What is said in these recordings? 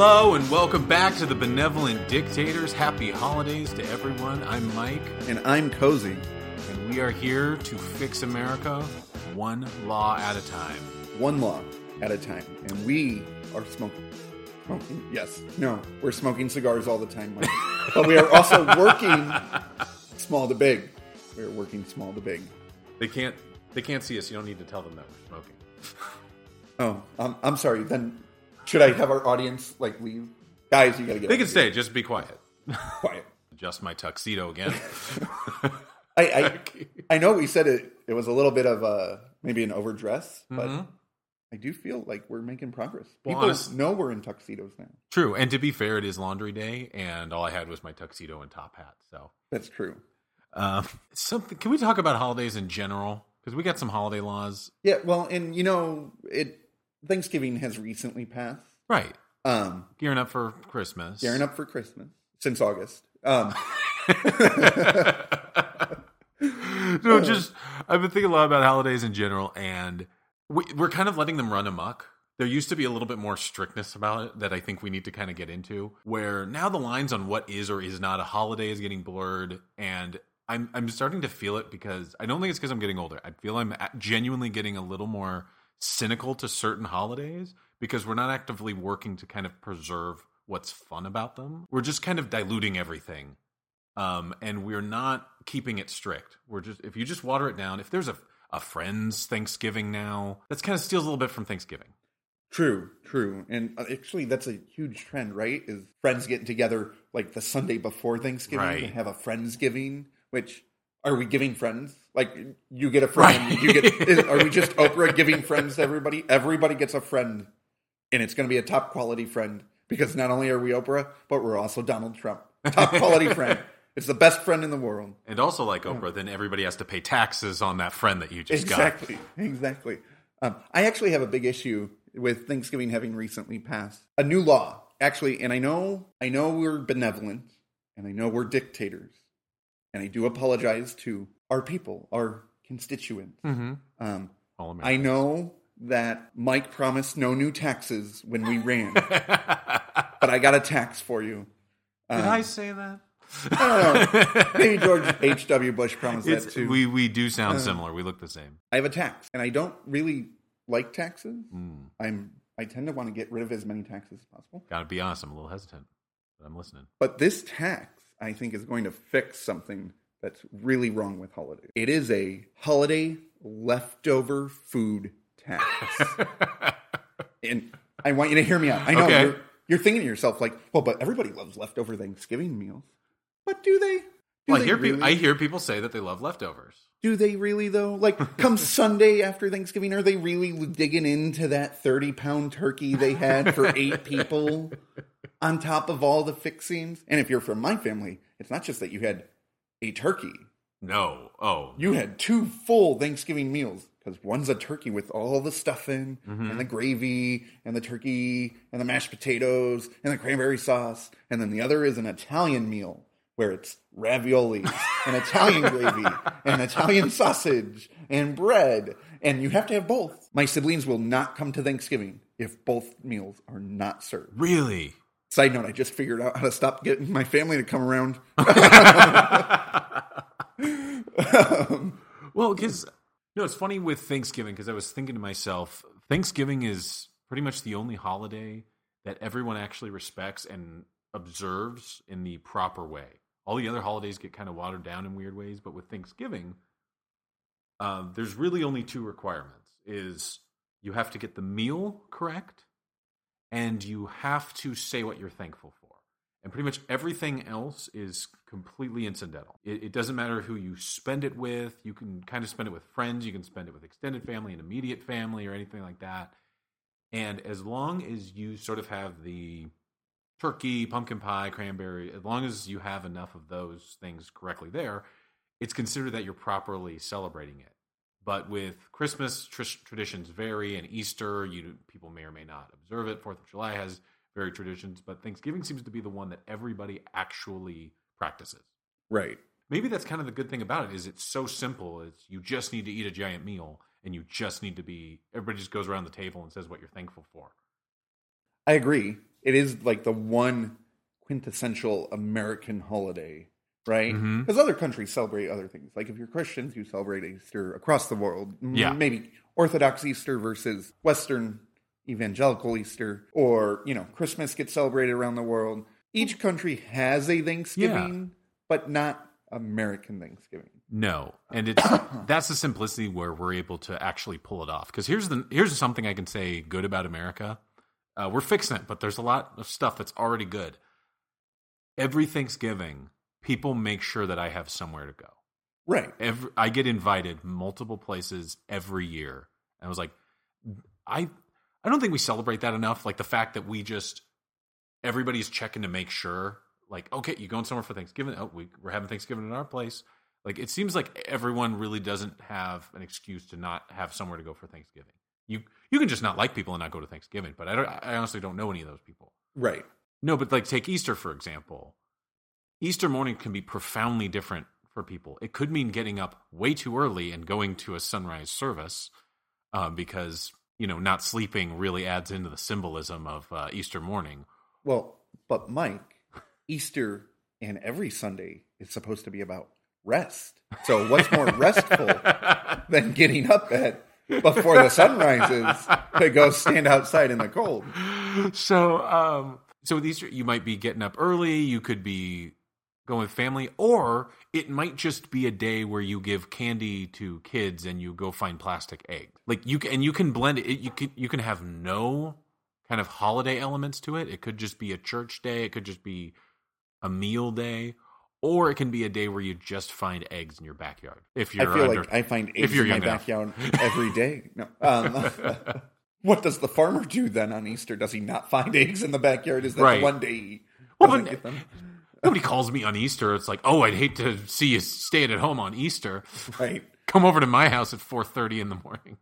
Hello and welcome back to the Benevolent Dictators. Happy holidays to everyone. I'm Mike, And I'm Cozy. and we are here to fix America one law at a time. One law at a time. And we are smoking. Smoking? Yes. No, we're smoking cigars all the time, Mike. but we are also working small to big. We're working small to big. They can't they can't see us. You don't need to tell them that we're smoking. Oh, um, I'm sorry. Then should I have our audience like leave? Guys, you gotta get They can stay. Just be quiet. here. quiet. Adjust my tuxedo again. I, I I know we said it. It was a little bit of a maybe an overdress, but I do feel like we're making progress. Well, People honest- know we're in tuxedos now. True. And to be fair, it is laundry day, and all I had was my tuxedo and top hat. So That's true. um, something. Can we talk about holidays in general? Because we got some holiday laws. Yeah, well, and you know, it Thanksgiving has recently passed. Right. Um, Gearing up for Christmas. gearing up for Christmas since August. Um, no, just I've been thinking a lot about holidays in general, and we, we're kind of letting them run amok. There used to be a little bit more strictness about it that I think we need to kind of get into. Where now the lines on what is or is not a holiday is getting blurred, and I'm I'm starting to feel it because I don't think it's because I'm getting older. I feel I'm genuinely getting a little more cynical to certain holidays because we're not actively working to kind of preserve what's fun about them. We're just kind of diluting everything um, and we're not keeping it strict. We're just if you just water it down. If there's a a friend's Thanksgiving now, that's kind of steals a little bit from Thanksgiving. true, true, and uh, actually, that's a huge trend, right? Is friends getting together like the Sunday before Thanksgiving Right. to have a friendsgiving? Which are we giving friends? Like you get a friend, Right. you get. Is, are we just Oprah giving friends to everybody? Everybody gets a friend, and it's going to be a top quality friend because not only are we Oprah, but we're also Donald Trump, top quality friend. It's the best friend in the world. And also, like Oprah, then everybody has to pay taxes on that friend that you just got. exactly, exactly. Um, I actually have a big issue with Thanksgiving having recently passed a new law. Actually, and I know, I know we're benevolent, and I know we're dictators, and I do apologize to our people, our constituents. Mm-hmm. Um, All I know that Mike promised no new taxes when we ran, but I got a tax for you. Did Um, I say that? I don't know. Maybe George H. W. Bush promised that too. we we do sound similar. We look the same. I have a tax, and I don't really like taxes. Mm. I'm I tend to want to get rid of as many taxes as possible. Got to be honest. I'm a little hesitant, but I'm listening. But this tax, I think, is going to fix something that's really wrong with holidays. It is a holiday leftover food tax, and I want you to hear me out. I know Okay. you're, you're thinking to yourself like, well, but everybody loves leftover Thanksgiving meals, but do they? Do Well, I hear really? people. I hear people say that they love leftovers. Do they really though? Like come Sunday after Thanksgiving, are they really digging into that thirty pound turkey they had for eight people on top of all the fixings? And if you're from my family, it's not just that you had a turkey. No. Oh, You had two full Thanksgiving meals because one's a turkey with all the stuffing Mm-hmm. and the gravy and the turkey and the mashed potatoes and the cranberry sauce, and then the other is an Italian meal where it's raviolis and Italian gravy and Italian sausage and bread, and you have to have both. My siblings will not come to Thanksgiving if both meals are not served. really? Side note: I just figured out how to stop getting my family to come around. Well, because no, it's funny with Thanksgiving because I was thinking to myself, Thanksgiving is pretty much the only holiday that everyone actually respects and observes in the proper way. All the other holidays get kind of watered down in weird ways, but with Thanksgiving, uh, there's really only two requirements: is you have to get the meal correct, and you have to say what you're thankful for. And pretty much everything else is completely incidental. It, it doesn't matter who you spend it with. You can kind of spend it with friends. You can spend it with extended family and immediate family or anything like that. And as long as you sort of have the turkey, pumpkin pie, cranberry, as long as you have enough of those things correctly there, it's considered that you're properly celebrating it. But with Christmas, tr- traditions vary, and Easter, you people may or may not observe it. Fourth of July has very traditions, but Thanksgiving seems to be the one that everybody actually practices. Right. Maybe that's kind of the good thing about it is it's so simple. It's you just need to eat a giant meal, and you just need to be. Everybody just goes around the table and says what you're thankful for. I agree. it is like the one quintessential American holiday, right? Mhm. Because other countries celebrate other things. Like if you're Christians, you celebrate Easter across the world. Yeah. maybe Orthodox Easter versus Western evangelical Easter, or you know, Christmas gets celebrated around the world. Each country has a Thanksgiving, but not American Thanksgiving. No, and it's that's the simplicity where we're able to actually pull it off. Because here's the here's something I can say good about America. Uh, we're fixing it, but there's a lot of stuff that's already good. Every Thanksgiving, people make sure that I have somewhere to go. Right. Every I get invited multiple places every year. And I was like, I I don't think we celebrate that enough. Like the fact that we just everybody's checking to make sure. Like, okay, you going somewhere for Thanksgiving? Oh, we, we're having Thanksgiving in our place. Like, it seems like everyone really doesn't have an excuse to not have somewhere to go for Thanksgiving. You you can just not like people and not go to Thanksgiving, but I don't. I honestly don't know any of those people. Right. No, but like take Easter for example. Easter morning can be profoundly different for people. It could mean getting up way too early and going to a sunrise service um, because you know not sleeping really adds into the symbolism of uh, Easter morning. Well, but Mike, Easter and every Sunday is supposed to be about rest. So what's more restful than getting up at before the sun rises to go stand outside in the cold? so um so with Easter you might be getting up early, you could be going with family, or it might just be a day where you give candy to kids and you go find plastic eggs. Like you can, and you can blend it. You can you can have no kind of holiday elements to it. It could just be a church day. It could just be a meal day. Or it can be a day where you just find eggs in your backyard. If you're I feel under, like I find if eggs you're in my backyard every day. No. Um, what does the farmer do then on Easter? Does he not find eggs in the backyard? Is that Right. one day he Well, doesn't but- get them? Nobody calls me on Easter. It's like, oh, I'd hate to see you staying at home on Easter. Right. Come over to my house at four thirty in the morning.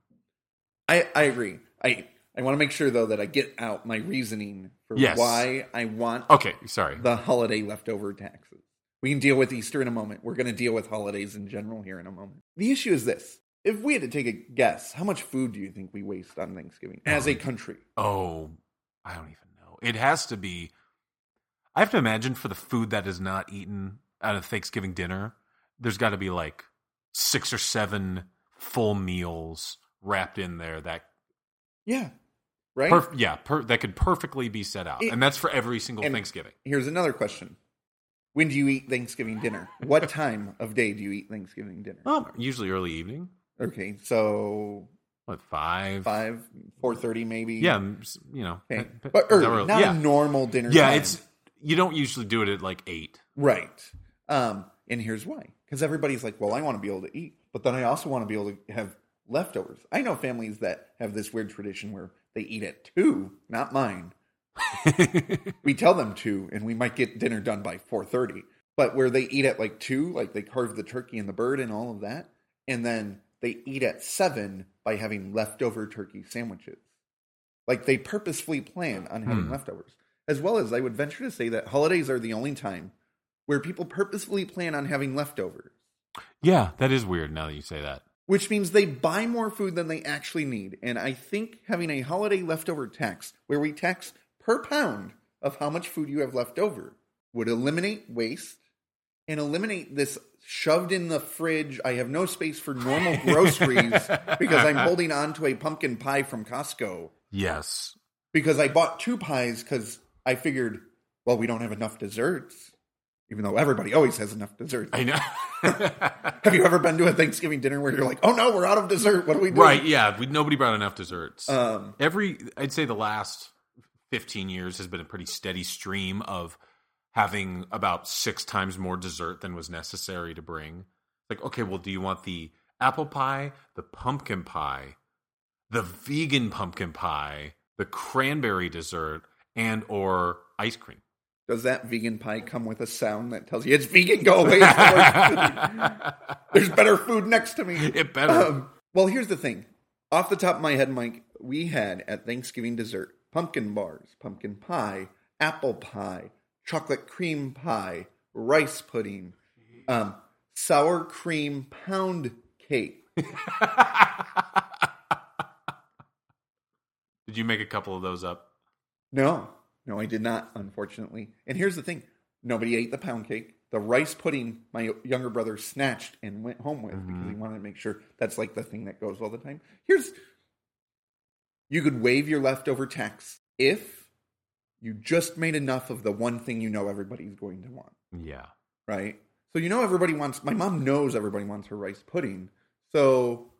I, I agree. I I want to make sure though that I get out my reasoning for Yes. why I want Okay, sorry. the holiday leftover taxes. We can deal with Easter in a moment. We're going to deal with holidays in general here in a moment. The issue is this. If we had to take a guess, how much food do you think we waste on Thanksgiving as a um, country? Oh, I don't even know. It has to be. I have to imagine for the food that is not eaten at a Thanksgiving dinner, there's got to be like six or seven full meals wrapped in there that, Yeah. Right? perf- yeah, per- that could perfectly be set out, It- and that's for every single Thanksgiving. Here's another question. When do you eat Thanksgiving dinner? What time of day do you eat Thanksgiving dinner? Um, usually early evening, Okay, so what five? 5, 4.30 maybe? Yeah, you know, Okay. But early? not yeah, a normal dinner yeah. time. It's you don't usually do it at like eight. Right. Um, and here's why. Because everybody's like, well, I want to be able to eat, but then I also want to be able to have leftovers. I know families that have this weird tradition where they eat at two, not mine. We tell them to, and we might get dinner done by four thirty. But where they eat at like two, like they carve the turkey and the bird and all of that, and then they eat at seven by having leftover turkey sandwiches. Like they purposefully plan on having Hmm. leftovers. As well as I would venture to say that holidays are the only time where people purposefully plan on having leftovers, yeah, that is weird. Now that you say that. which means they buy more food than they actually need. And I think having a holiday leftover tax where we tax per pound of how much food you have left over would eliminate waste and eliminate this shoved in the fridge. I have no space for normal groceries because I'm holding on to a pumpkin pie from Costco Yes. because I bought two pies because I figured, well, we don't have enough desserts, even though everybody always has enough desserts. I know. Have you ever been to a Thanksgiving dinner where you're like, oh no, we're out of dessert? What do we do? right. Yeah. We, nobody brought enough desserts. Um, Every, I'd say the last 15 years has been a pretty steady stream of having about six times more dessert than was necessary to bring. Like, okay, well, do you want the apple pie, the pumpkin pie, the vegan pumpkin pie, the cranberry dessert, and or ice cream? does that vegan pie come with a sound that tells you it's vegan? Go away. It's the worst food. There's better food next to me. it better. Um, well, here's the thing. Off the top of my head, Mike, we had at Thanksgiving dessert pumpkin bars, pumpkin pie, apple pie, chocolate cream pie, rice pudding, um, sour cream pound cake. Did you make a couple of those up? No, No, I did not, unfortunately. And here's the thing nobody ate the pound cake. The rice pudding, my younger brother snatched and went home with because he mm-hmm. wanted to make sure that's like the thing that goes all the time. Here's you could waive your leftover tax if you just made enough of the one thing you know everybody's going to want, Yeah. right? So you know everybody wants, my mom knows everybody wants her rice pudding. So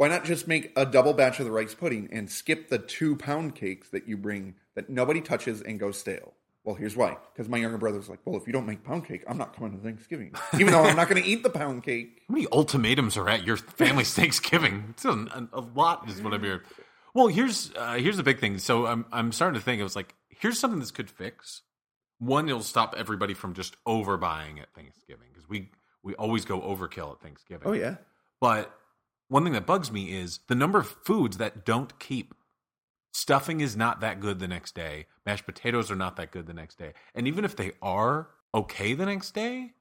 why not just make a double batch of the rice pudding and skip the two pound cakes that you bring that nobody touches and go stale? Well, here's why. Because my younger brother's like, well, if you don't make pound cake, I'm not coming to Thanksgiving. Even though I'm not going to eat the pound cake. How many ultimatums are at your family's Thanksgiving? It's a, a, lot, is what I'm hearing. Well, here's uh, here's the big thing. So I'm I'm starting to think it was like here's something this could fix. One, it'll stop everybody from just overbuying at Thanksgiving because we we always go overkill at Thanksgiving. Oh, yeah. But one thing that bugs me is the number of foods that don't keep. Stuffing is not that good the next day. Mashed potatoes are not that good the next day. And even if they are okay the next day,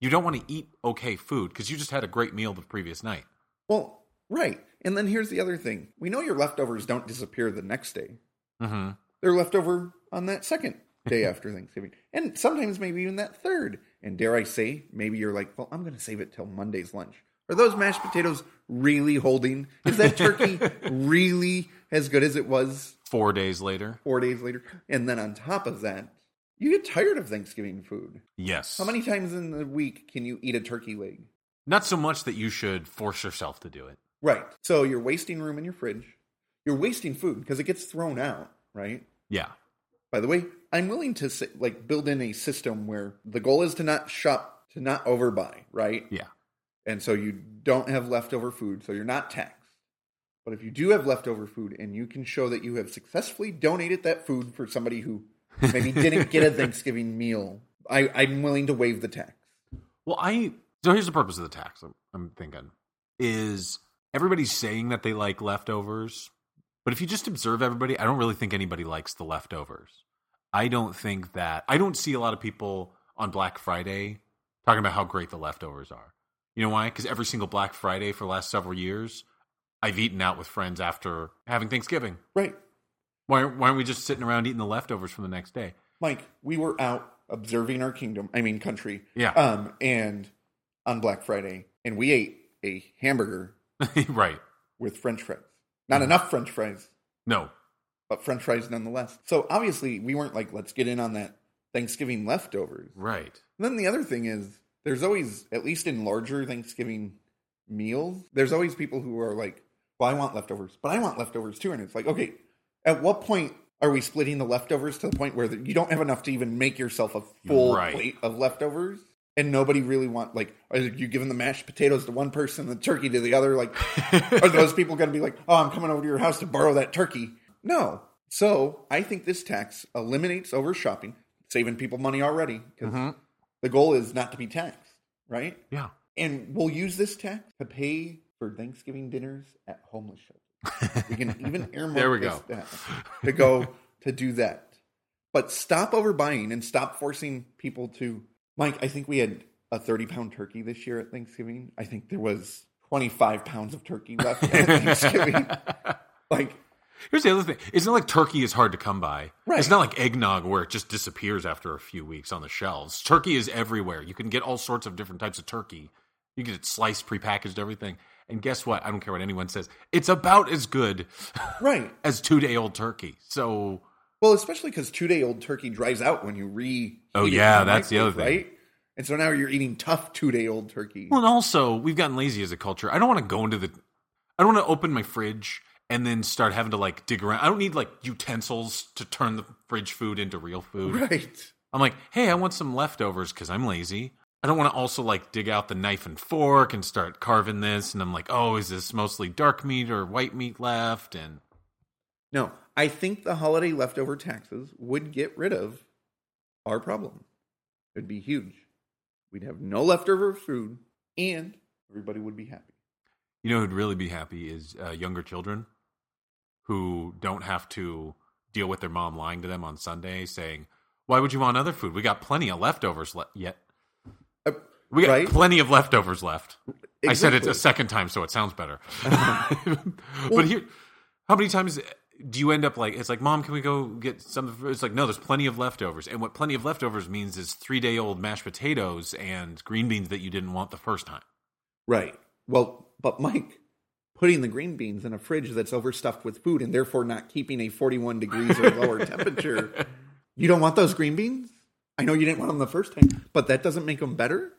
you don't want to eat okay food because you just had a great meal the previous night. Well, right. And then here's the other thing we know your leftovers don't disappear the next day, Mm-hmm. they're left over on that second day after Thanksgiving. And sometimes maybe even that third. And dare I say, maybe you're like, well, I'm going to save it till Monday's lunch. Are those mashed potatoes really holding? Is that turkey really as good as it was Four days later. four days later? And then on top of that, you get tired of Thanksgiving food. Yes. How many times in the week can you eat a turkey leg? Not so much that you should force yourself to do it. Right. So you're wasting room in your fridge. You're wasting food because it gets thrown out, right? Yeah. By the way, I'm willing to say, like build in a system where the goal is to not shop, to not overbuy, right? Yeah. And so you don't have leftover food, so you're not taxed. But if you do have leftover food and you can show that you have successfully donated that food for somebody who maybe didn't get a Thanksgiving meal, I, I'm willing to waive the tax. Well, I so here's the purpose of the tax. I'm, I'm thinking is everybody's saying that they like leftovers, but if you just observe everybody, I don't really think anybody likes the leftovers. I don't think that I don't see a lot of people on Black Friday talking about how great the leftovers are. You know why? Because every single Black Friday for the last several years, I've eaten out with friends after having Thanksgiving. Right. Why, why aren't we just sitting around eating the leftovers from the next day? Mike, we were out observing our kingdom, I mean country. Yeah. Um, and on Black Friday, and we ate a hamburger right. with French fries. Not enough French fries, No. but French fries nonetheless. So obviously, we weren't like, let's get in on that Thanksgiving leftovers. Right. And then the other thing is, there's always, at least in larger Thanksgiving meals, there's always people who are like, well, I want leftovers, but I want leftovers too. And it's like, okay, at what point are we splitting the leftovers to the point where you don't have enough to even make yourself a full Right. plate of leftovers? And nobody really want like are you giving the mashed potatoes to one person, the turkey to the other? Like, are those people going to be like, "Oh, I'm coming over to your house to borrow that turkey"? No. So I think this tax eliminates over shopping, saving people money already because Mhm. The goal is not to be taxed, right? Yeah. And we'll use this tax to pay for Thanksgiving dinners at homeless shelters. We can even earmark There we this go. tax to go to do that. But stop overbuying and stop forcing people to. Mike, I think we had a 30 pound turkey this year at Thanksgiving. I think there was 25 pounds of turkey left at Thanksgiving. Like, Here's the other thing. It's not like turkey is hard to come by. Right. It's not like eggnog where it just disappears after a few weeks on the shelves. Turkey is everywhere. You can get all sorts of different types of turkey. You get it sliced, prepackaged, everything. And guess what? I don't care what anyone says. It's about as good right. as two day old turkey. So Well, especially because two day old turkey dries out when you re. Oh, yeah, that's the other thing. right? And so now you're eating tough two day old turkey. Well, and also we've gotten lazy as a culture. I don't want to go into the. I don't want to open my fridge and then start having to like dig around. I don't need like utensils to turn the fridge food into real food. Right. I'm like, hey, I want some leftovers because I'm lazy. I don't want to also like dig out the knife and fork and start carving this. And I'm like, oh, is this mostly dark meat or white meat left? And No, I think the holiday leftover taxes would get rid of our problem. It'd be huge. We'd have no leftover food, and everybody would be happy. you know who'd really be happy is uh, younger children who don't have to deal with their mom lying to them on Sunday saying, why would you want other food? We got plenty of leftovers le- yet. Uh, We got right? plenty of leftovers left. I said it a second time, so it sounds better. but here, how many times do you end up like it's like mom can we go get some it's like no there's plenty of leftovers and what plenty of leftovers means is three day old mashed potatoes and green beans that you didn't want the first time Right. Well, but Mike, putting the green beans in a fridge that's overstuffed with food and therefore not keeping a 41 degrees or lower temperature, you don't want those green beans? I know you didn't want them the first time, but that doesn't make them better?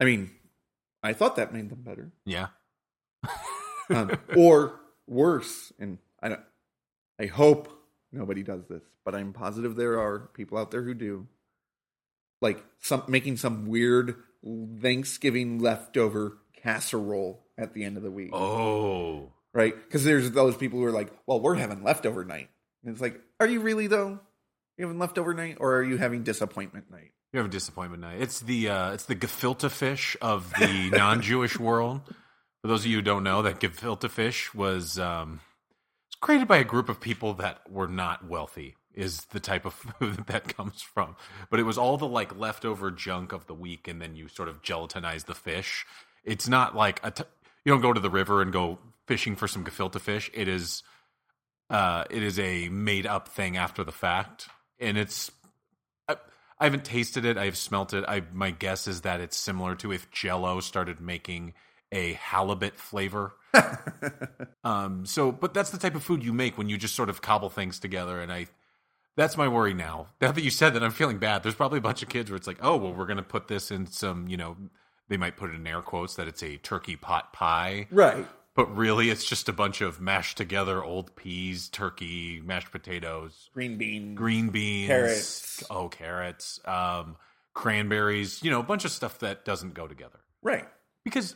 I mean, I thought that made them better. yeah Um, or worse, and I don't I hope nobody does this, but I'm positive there are people out there who do. Like some making some weird Thanksgiving leftover casserole at the end of the week. oh right? Because there's those people who are like, "Well, we're having leftover night," and it's like, "Are you really though? You having leftover night, or are you having disappointment night?" you have a disappointment night it's the uh it's the gefilte fish of the non-jewish world for those of you who don't know that gefilte fish was um it's created by a group of people that were not wealthy is the type of food that that comes from but it was all the like leftover junk of the week and then you sort of gelatinize the fish it's not like a t- you don't go to the river and go fishing for some gefilte fish it is uh it is a made up thing after the fact and it's I, I haven't tasted it i've smelt it i my guess is that it's similar to if jello started making a halibut flavor um, so, but that's the type of food you make when you just sort of cobble things together. And I, that's my worry now. Now that you said that, I'm feeling bad. There's probably a bunch of kids where it's like, oh, well, we're going to put this in some, you know, they might put it in air quotes that it's a turkey pot pie. Right. But really, it's just a bunch of mashed together old peas, turkey, mashed potatoes, Green beans, green beans, Carrots. oh, carrots, um, cranberries, you know, a bunch of stuff that doesn't go together Right. because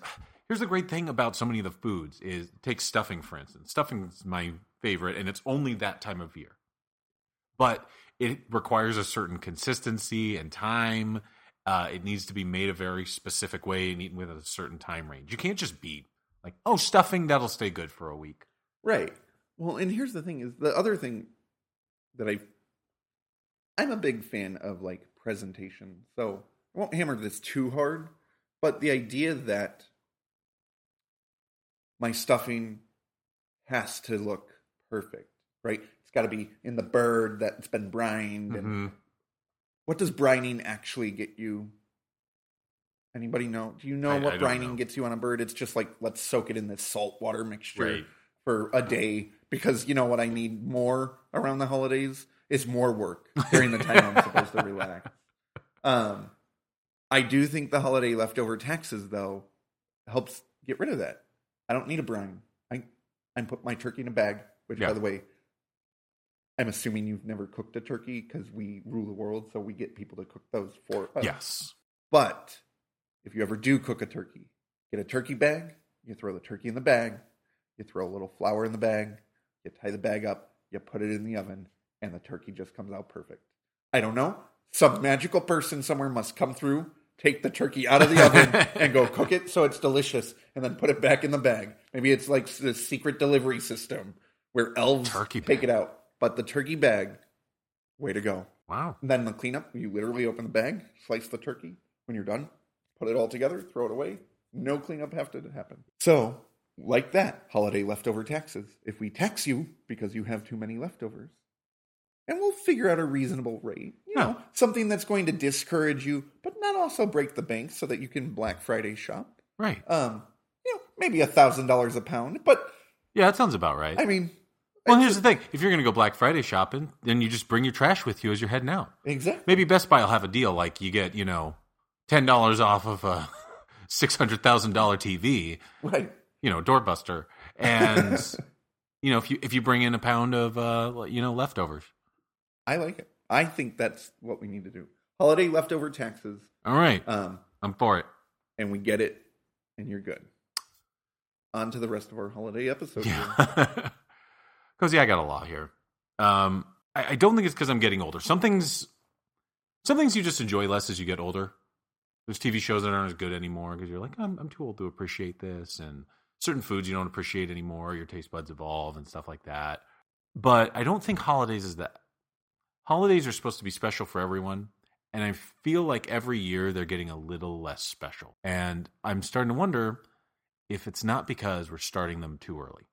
here's the great thing about so many of the foods is take stuffing for instance stuffing's my favorite and it's only that time of year but it requires a certain consistency and time uh, it needs to be made a very specific way and eaten with a certain time range you can't just be like oh stuffing that'll stay good for a week Right. Well, and here's the thing: is the other thing that I, I'm a big fan of like presentation. So I won't hammer this too hard, but the idea that my stuffing has to look perfect, right? It's got to be in the bird that's been brined. And Mhm. What does brining actually get you? Anybody know? Do you know I- what I brining know. gets you on a bird? It's just like let's soak it in this salt water mixture Right. for a day because you know what I need more around the holidays is more work during the time I'm supposed to relax. Um, I do think the holiday leftover taxes though helps get rid of that. I don't need a brine. I I put my turkey in a bag. Which, Yeah. by the way, I'm assuming you've never cooked a turkey because we rule the world, so we get people to cook those for us. yes But if you ever do cook a turkey, get a turkey bag, you throw the turkey in the bag, you throw a little flour in the bag, you tie the bag up, you put it in the oven, and the turkey just comes out perfect. I don't know. Some magical person somewhere must come through, take the turkey out of the oven, and go cook it so it's delicious, and then put it back in the bag. Maybe it's like the secret delivery system where elves Turkey take bag. it out. But the turkey bag, way to go. wow Then the cleanup, you literally open the bag, slice the turkey. When you're done, put it all together, throw it away. No cleanup have to happen. So, like that, holiday leftover taxes. If we tax you because you have too many leftovers, and we'll figure out a reasonable rate, you know, something that's going to discourage you, but not also break the bank so that you can Black Friday shop. right Um, you know, maybe a thousand dollars a pound, but yeah that sounds about right I mean, well here's the thing if you're gonna go black friday shopping then you just bring your trash with you as you're heading out exactly. maybe Best Buy will have a deal like you get, you know, ten dollars off of a six hundred thousand dollar TV, Right. you know, doorbuster, and you know if you if you bring in a pound of uh you know leftovers. I like it. I think that's what we need to do. Holiday leftover taxes. All right, Um, I'm for it. and we get it, and you're good. On to the rest of our holiday episode. Yeah, because yeah, I got a lot here. Um, I, I don't think it's because I'm getting older. Some things, some things you just enjoy less as you get older. There's TV shows that aren't as good anymore because you're like, I'm, I'm too old to appreciate this, and certain foods you don't appreciate anymore. Your taste buds evolve and stuff like that. But I don't think holidays is that. Holidays are supposed to be special for everyone, and I feel like every year they're getting a little less special. And I'm starting to wonder if it's not because we're starting them too early.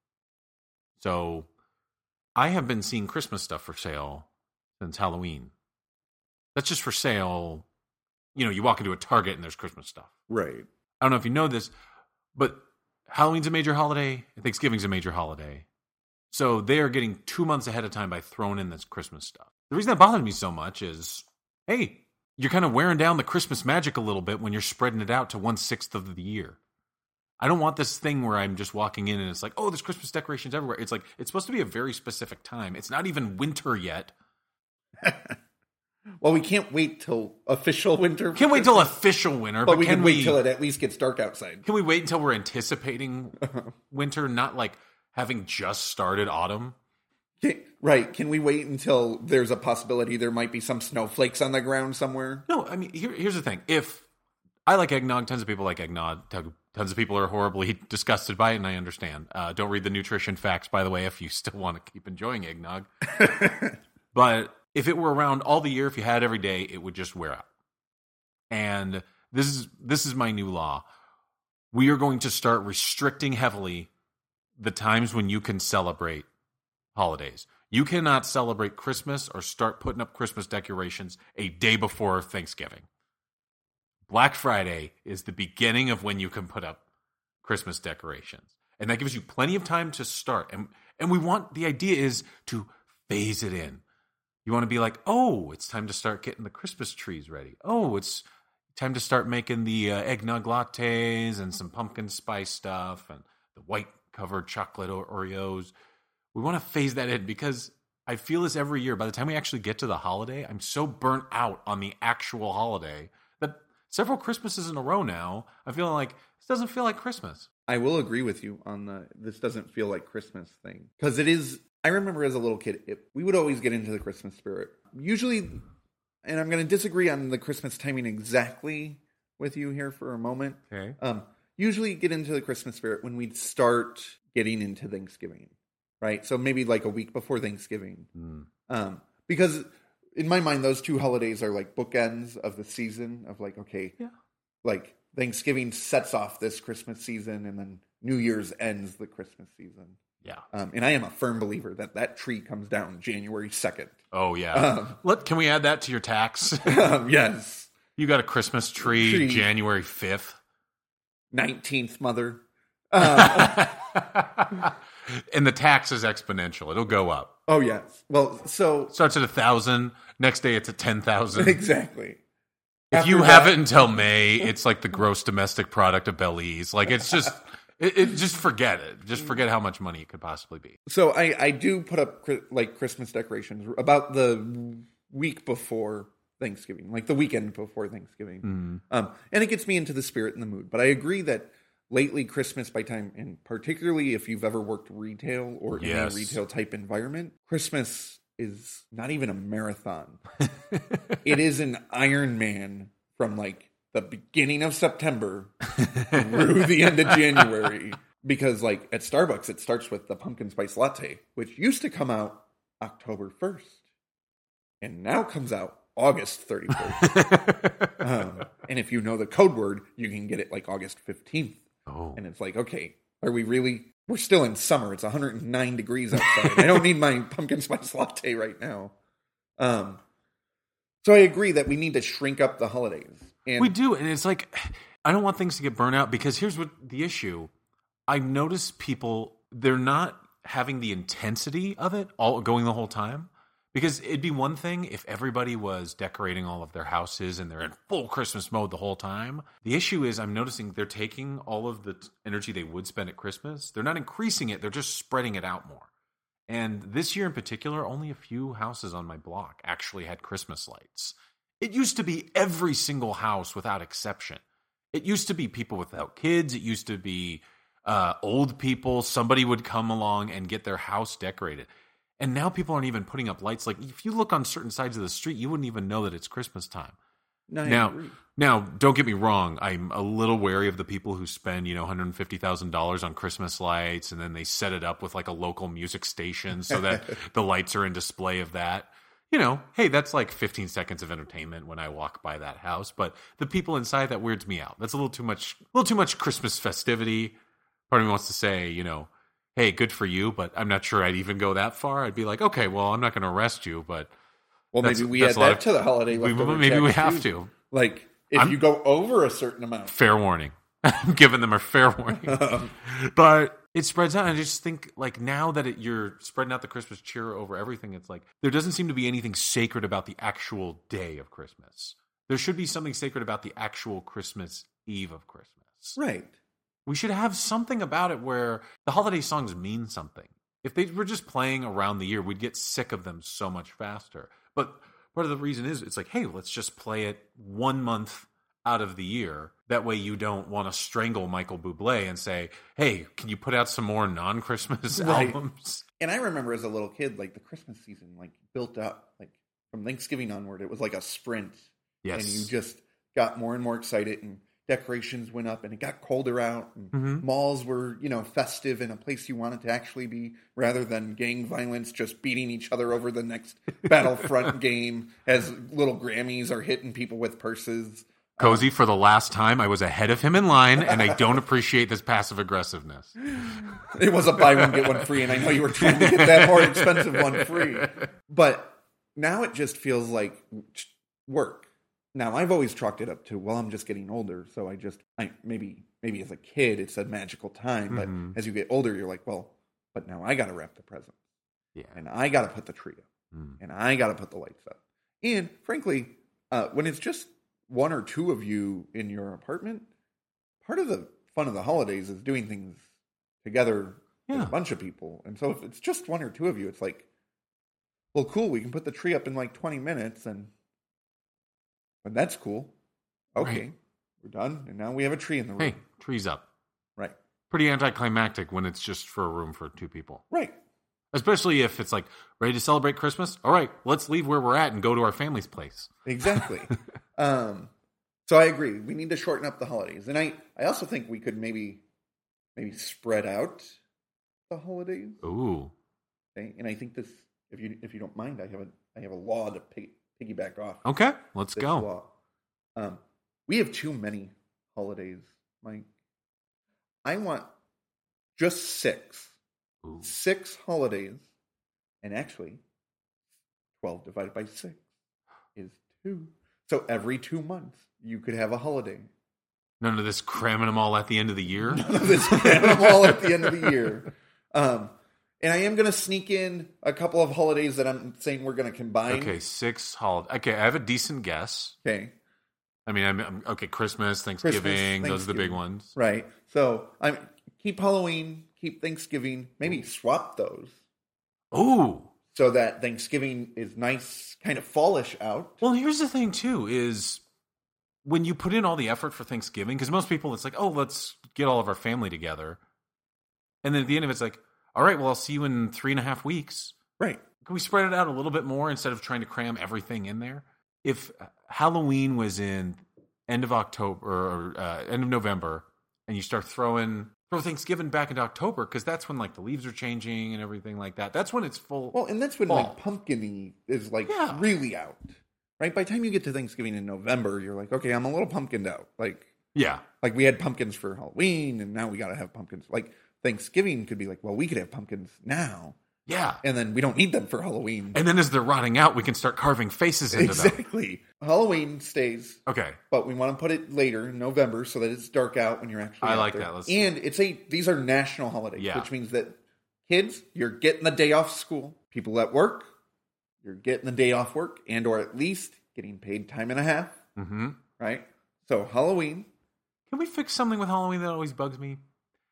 So I have been seeing Christmas stuff for sale since Halloween. That's just for sale. You know, you walk into a Target and there's Christmas stuff. Right. I don't know if you know this, but Halloween's a major holiday and Thanksgiving's a major holiday. So they are getting two months ahead of time by throwing in this Christmas stuff. The reason that bothered me so much is, hey, you're kind of wearing down the Christmas magic a little bit when you're spreading it out to one sixth of the year. I don't want this thing where I'm just walking in and it's like, oh, there's Christmas decorations everywhere. It's like it's supposed to be a very specific time. It's not even winter yet. Well, we can't wait till official winter. Can't wait till official winter, but, but, we can can we wait till it at least gets dark outside. can we wait until we're anticipating winter, not like having just started autumn? Can- right. Can we wait until there's a possibility there might be some snowflakes on the ground somewhere? No, I mean here, here's the thing. If I like eggnog, tons of people like eggnog. Tons of people are horribly disgusted by it, and I understand. Uh, don't read the nutrition facts, by the way, if you still want to keep enjoying eggnog. but if it were around all the year, if you had it every day, it would just wear out. And this is this is my new law. We are going to start restricting heavily the times when you can celebrate holidays. You cannot celebrate Christmas or start putting up Christmas decorations a day before Thanksgiving. Black Friday is the beginning of when you can put up Christmas decorations. And that gives you plenty of time to start. And and we want the idea is to phase it in. You want to be like, "Oh, it's time to start getting the Christmas trees ready. Oh, it's time to start making the uh, eggnog lattes and some pumpkin spice stuff and the white covered chocolate Oreos." We want to phase that in because I feel this every year. By the time we actually get to the holiday, I'm so burnt out on the actual holiday several Christmases in a row now, I'm feeling like this doesn't feel like Christmas. I will agree with you on the this doesn't feel like Christmas thing because it is. I remember as a little kid, it, we would always get into the Christmas spirit. Usually, and I'm going to disagree on the Christmas timing exactly with you here for a moment. Okay. Um, usually get into the Christmas spirit when we'd start getting into Thanksgiving, right? So maybe like a week before Thanksgiving, Mm. um, because in my mind, those two holidays are like bookends of the season of like, okay, Yeah. like Thanksgiving sets off this Christmas season, and then New Year's ends the Christmas season. Yeah. Um, and I am a firm believer that that tree comes down January second. Oh yeah. Um, Let can we add that to your tax? um, yes, you got a Christmas tree, Tree. January fifth. nineteenth mother. Um, and the tax is exponential. It'll go up. oh yes. Well, so Starts at a thousand. Next day it's at ten thousand. exactly. If After you that- have it until May, it's like the gross domestic product of Belize. Like it's just, it, it just forget it. Just forget how much money it could possibly be. So I I do put up like Christmas decorations about the week before Thanksgiving, like the weekend before Thanksgiving. Mm. Um, and it gets me into the spirit and the mood. But I agree that lately Christmas by time, and particularly if you've ever worked retail or in Yes. a retail type environment, Christmas is not even a marathon. it is an Iron Man from like the beginning of September through the end of January. Because like at Starbucks, it starts with the pumpkin spice latte, which used to come out October 1st and now comes out August 31st. um, and if you know the code word, you can get it like August 15th. Oh, And it's like, okay, are we really? We're still in summer. It's 109 degrees outside. I don't need my pumpkin spice latte right now. Um, so I agree that we need to shrink up the holidays. And we do, and it's like I don't want things to get burnt out because here's what the issue. I notice people they're not having the intensity of it all going the whole time. Because it'd be one thing if everybody was decorating all of their houses and they're in full Christmas mode the whole time. The issue is, I'm noticing they're taking all of the energy they would spend at Christmas, they're not increasing it, they're just spreading it out more. And this year in particular, only a few houses on my block actually had Christmas lights. It used to be every single house without exception. It used to be people without kids. It used to be uh, old people. Somebody would come along and get their house decorated. And now people aren't even putting up lights. Like if you look on certain sides of the street, you wouldn't even know that it's Christmas time. No, Now, now, don't get me wrong. I'm a little wary of the people who spend, you know, one hundred fifty thousand dollars on Christmas lights, and then they set it up with like a local music station so that the lights are in display of that. You know, hey, that's like fifteen seconds of entertainment when I walk by that house. But the people inside that weirds me out. That's a little too much. A little too much Christmas festivity. Part of me wants to say, you know, hey, good for you, but I'm not sure I'd even go that far. I'd be like, okay, well, I'm not going to arrest you, but Well, maybe we add that of- to the holiday. we, maybe we have too. to. Like, if I'm- you go over a certain amount, Fair warning. I'm giving them a fair warning. but it spreads out. I just think, like, now that it, you're spreading out the Christmas cheer over everything, it's like there doesn't seem to be anything sacred about the actual day of Christmas. There should be something sacred about the actual Christmas Eve of Christmas. right? We should have something about it where the holiday songs mean something. If they were just playing around the year, we'd get sick of them so much faster. But part of the reason is it's like, hey, let's just play it one month out of the year. That way you don't want to strangle Michael Bublé and say, hey, can you put out some more non Christmas Right. albums? And I remember as a little kid, like the Christmas season, like built up, like from Thanksgiving onward, it was like a sprint, Yes. and you just got more and more excited, and decorations went up, and it got colder out, and Mhm. malls were, you know, festive and a place you wanted to actually be, rather than gang violence, just beating each other over the next Battlefront game as little Grammys are hitting people with purses. Cozy, for the last time, I was ahead of him in line, and I don't appreciate this passive aggressiveness. It was a buy one get one free, and I know you were trying to get that more expensive one free. But now it just feels like work. Now I've always chalked it up to well, I'm just getting older, so I just I maybe maybe as a kid it's a magical time, but Mhm. as you get older, you're like, well, but now I got to wrap the present, Yeah. and I got to put the tree up, Mm. and I got to put the lights up. And frankly, uh, when it's just one or two of you in your apartment, part of the fun of the holidays is doing things together with a bunch of people. And so if it's just one or two of you, it's like, well, cool, we can put the tree up in like 20 minutes and that's cool. Okay, Right. we're done. And now we have a tree in the room. Hey, trees up. Right. Pretty anticlimactic when it's just for a room for two people. Right. Especially if it's like ready to celebrate Christmas. All right, let's leave where we're at and go to our family's place. Exactly. um, so I agree. We need to shorten up the holidays. And I, I also think we could maybe maybe spread out the holidays. Ooh. Okay? And I think this if you if you don't mind, I have a I have a law to pig, piggyback off. Okay, let's go. Um, we have too many holidays, Mike. I want just six, Ooh. six holidays, and actually, twelve divided by six is two. So every two months, you could have a holiday. None of this cramming them all at the end of the year. None of this cramming them all at the end of the year. Um, and I am going to sneak in a couple of holidays that I'm saying we're going to combine. Okay, six holidays. Okay, I have a decent guess. Okay. I mean, I'm, I'm okay. Christmas, Thanksgiving, those are the big ones. Right. So I'm keep Halloween, keep Thanksgiving, maybe swap those Ooh. so that Thanksgiving is nice, kind of fallish out. Well, here's the thing too: is when you put in all the effort for Thanksgiving, because most people, it's like, oh, let's get all of our family together, and then at the end of it, it's like, all right, well, I'll see you in three and a half weeks. Right. Can we spread it out a little bit more instead of trying to cram everything in there? If Halloween was in end of October or uh, end of November, and you start throwing throw Thanksgiving back into October, because that's when like the leaves are changing and everything like that. That's when it's full. Well, and that's when Fall. like pumpkin is like Yeah. really out. Right. By the time you get to Thanksgiving in November, you're like, okay, I'm a little pumpkined out. Like, yeah, like we had pumpkins for Halloween, and now we got to have pumpkins. Like Thanksgiving could be like, well, we could have pumpkins now, yeah. and then we don't need them for Halloween. And then as they're rotting out, we can start carving faces into them. exactly. Halloween stays Okay. but we want to put it later in November so that it's dark out when you're actually. I out like there. that. Let's- and it's a these are national holidays, Yeah. which means that kids, you're getting the day off school. People at work, you're getting the day off work, and or at least getting paid time and a half. hmm Right. So Halloween, Can we fix something with Halloween that always bugs me?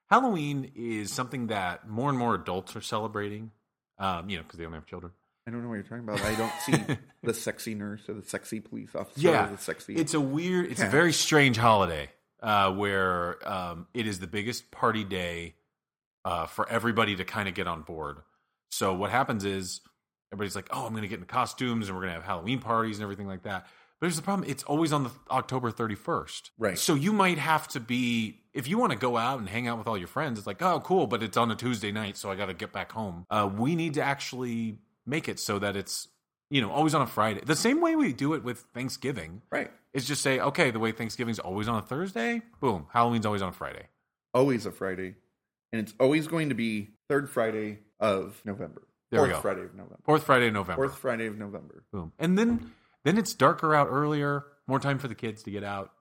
Halloween is something that more and more adults are celebrating. Um, you know, because they don't have children. I don't know what you're talking about. I don't see the sexy nurse or the sexy police officer. Yeah, or the sexy. It's a weird, it's a very strange holiday uh, where um, it is the biggest party day uh, for everybody to kind of get on board. So what happens is everybody's like, "Oh, I'm going to get in costumes and we're going to have Halloween parties and everything like that." But here's the problem: it's always on the October 31st, Right. So you might have to be if you want to go out and hang out with all your friends. It's like, oh, cool, but it's on a Tuesday night, so I got to get back home. Uh, we need to actually make it so that it's you know always on a Friday, the same way we do it with Thanksgiving right. is just say, okay, the way Thanksgiving's always on a Thursday, boom, Halloween's always on a Friday. Always a Friday, and it's always going to be third Friday of November. There Fourth. Friday of November. Fourth Friday in November. Fourth Friday of November. Boom. And then then it's darker out earlier. More time for the kids to get out.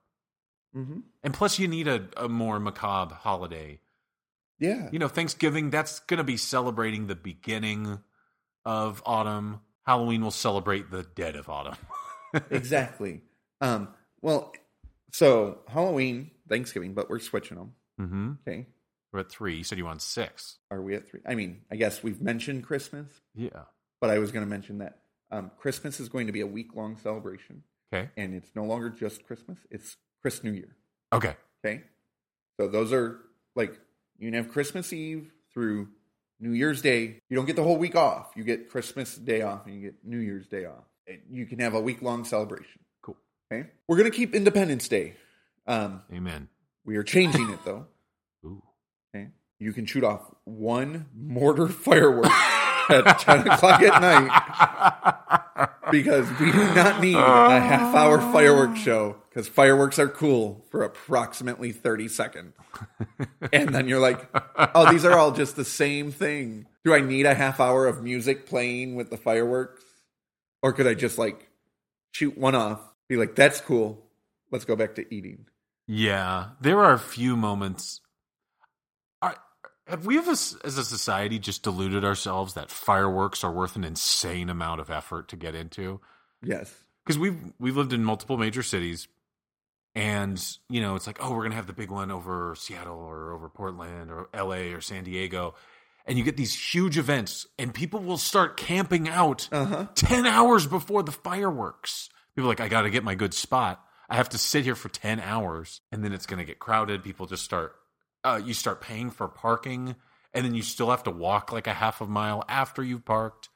Mm-hmm. And plus, you need a, a more macabre holiday. Yeah. You know, Thanksgiving, that's going to be celebrating the beginning of autumn. Halloween will celebrate the dead of autumn. exactly. Um, well, so Halloween, Thanksgiving, but we're switching them. mm-hmm. Okay. We're at three. You said you want six. Are we at three? I mean, I guess we've mentioned Christmas, Yeah. but I was going to mention that um, Christmas is going to be a week long celebration, Okay. and it's no longer just Christmas; it's Chris New Year. Okay. Okay, so those are like you can have Christmas Eve through New Year's Day. You don't get the whole week off. You get Christmas Day off, and you get New Year's Day off. And You can have a week long celebration. Cool. Okay, we're gonna keep Independence Day. Um, Amen. we are changing it though. Ooh. Okay. You can shoot off one mortar firework at 10 o'clock at night because we do not need a half hour fireworks show because fireworks are cool for approximately 30 seconds. And then you're like, oh, these are all just the same thing. Do I need a half hour of music playing with the fireworks? Or could I just like shoot one off, be like, that's cool. Let's go back to eating. Yeah, there are a few moments. Have we, as a, as a society, just deluded ourselves that fireworks are worth an insane amount of effort to get into? Yes. Because we've we've lived in multiple major cities, and you know it's like, oh, we're gonna have the big one over Seattle or over Portland or L.A. or San Diego, and you get these huge events, and people will start camping out Uh huh. 10 hours before the fireworks. People are like, I got to get my good spot. I have to sit here for 10 hours and then it's going to get crowded. People just start, uh, you start paying for parking and then you still have to walk like a half a mile after you've parked.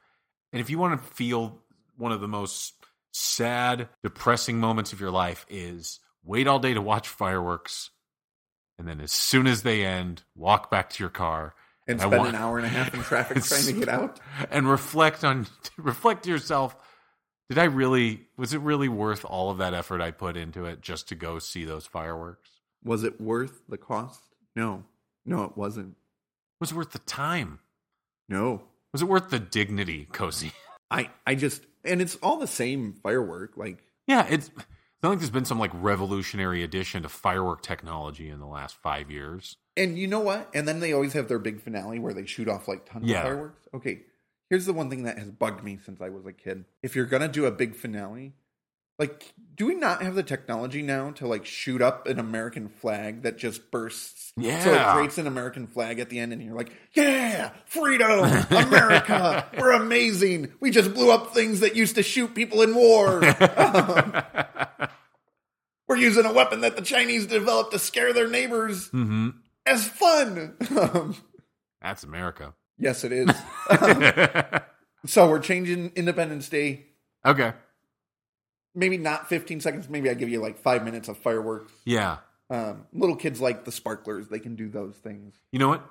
And if you want to feel one of the most sad, depressing moments of your life is wait all day to watch fireworks. And then as soon as they end, walk back to your car And I spend want- an hour and a half in traffic trying to get out. and reflect on reflect to yourself did i really was it really worth all of that effort i put into it just to go see those fireworks Was it worth the cost? No. No, it wasn't. was it worth the time No. was it worth the dignity cozy I I just and it's all the same firework. Like yeah it's it's not like there's been some like revolutionary addition to firework technology in the last five years and you know what? And then they always have their big finale where they shoot off like tons Yeah. of fireworks. Okay. Here's the one thing that has bugged me since I was a kid. If you're gonna do a big finale, like do we not have the technology now to like shoot up an American flag that just bursts? Yeah. So it creates an American flag at the end and you're like, Yeah, freedom, America, we're amazing. We just blew up things that used to shoot people in war. Um, we're using a weapon that the Chinese developed to scare their neighbors mm-hmm as fun. Um, that's america yes, it is. Um, so we're changing Independence Day. okay Maybe not 15 seconds. Maybe I give you like five minutes of fireworks. yeah Um, little kids like the sparklers. They can do those things. You know what?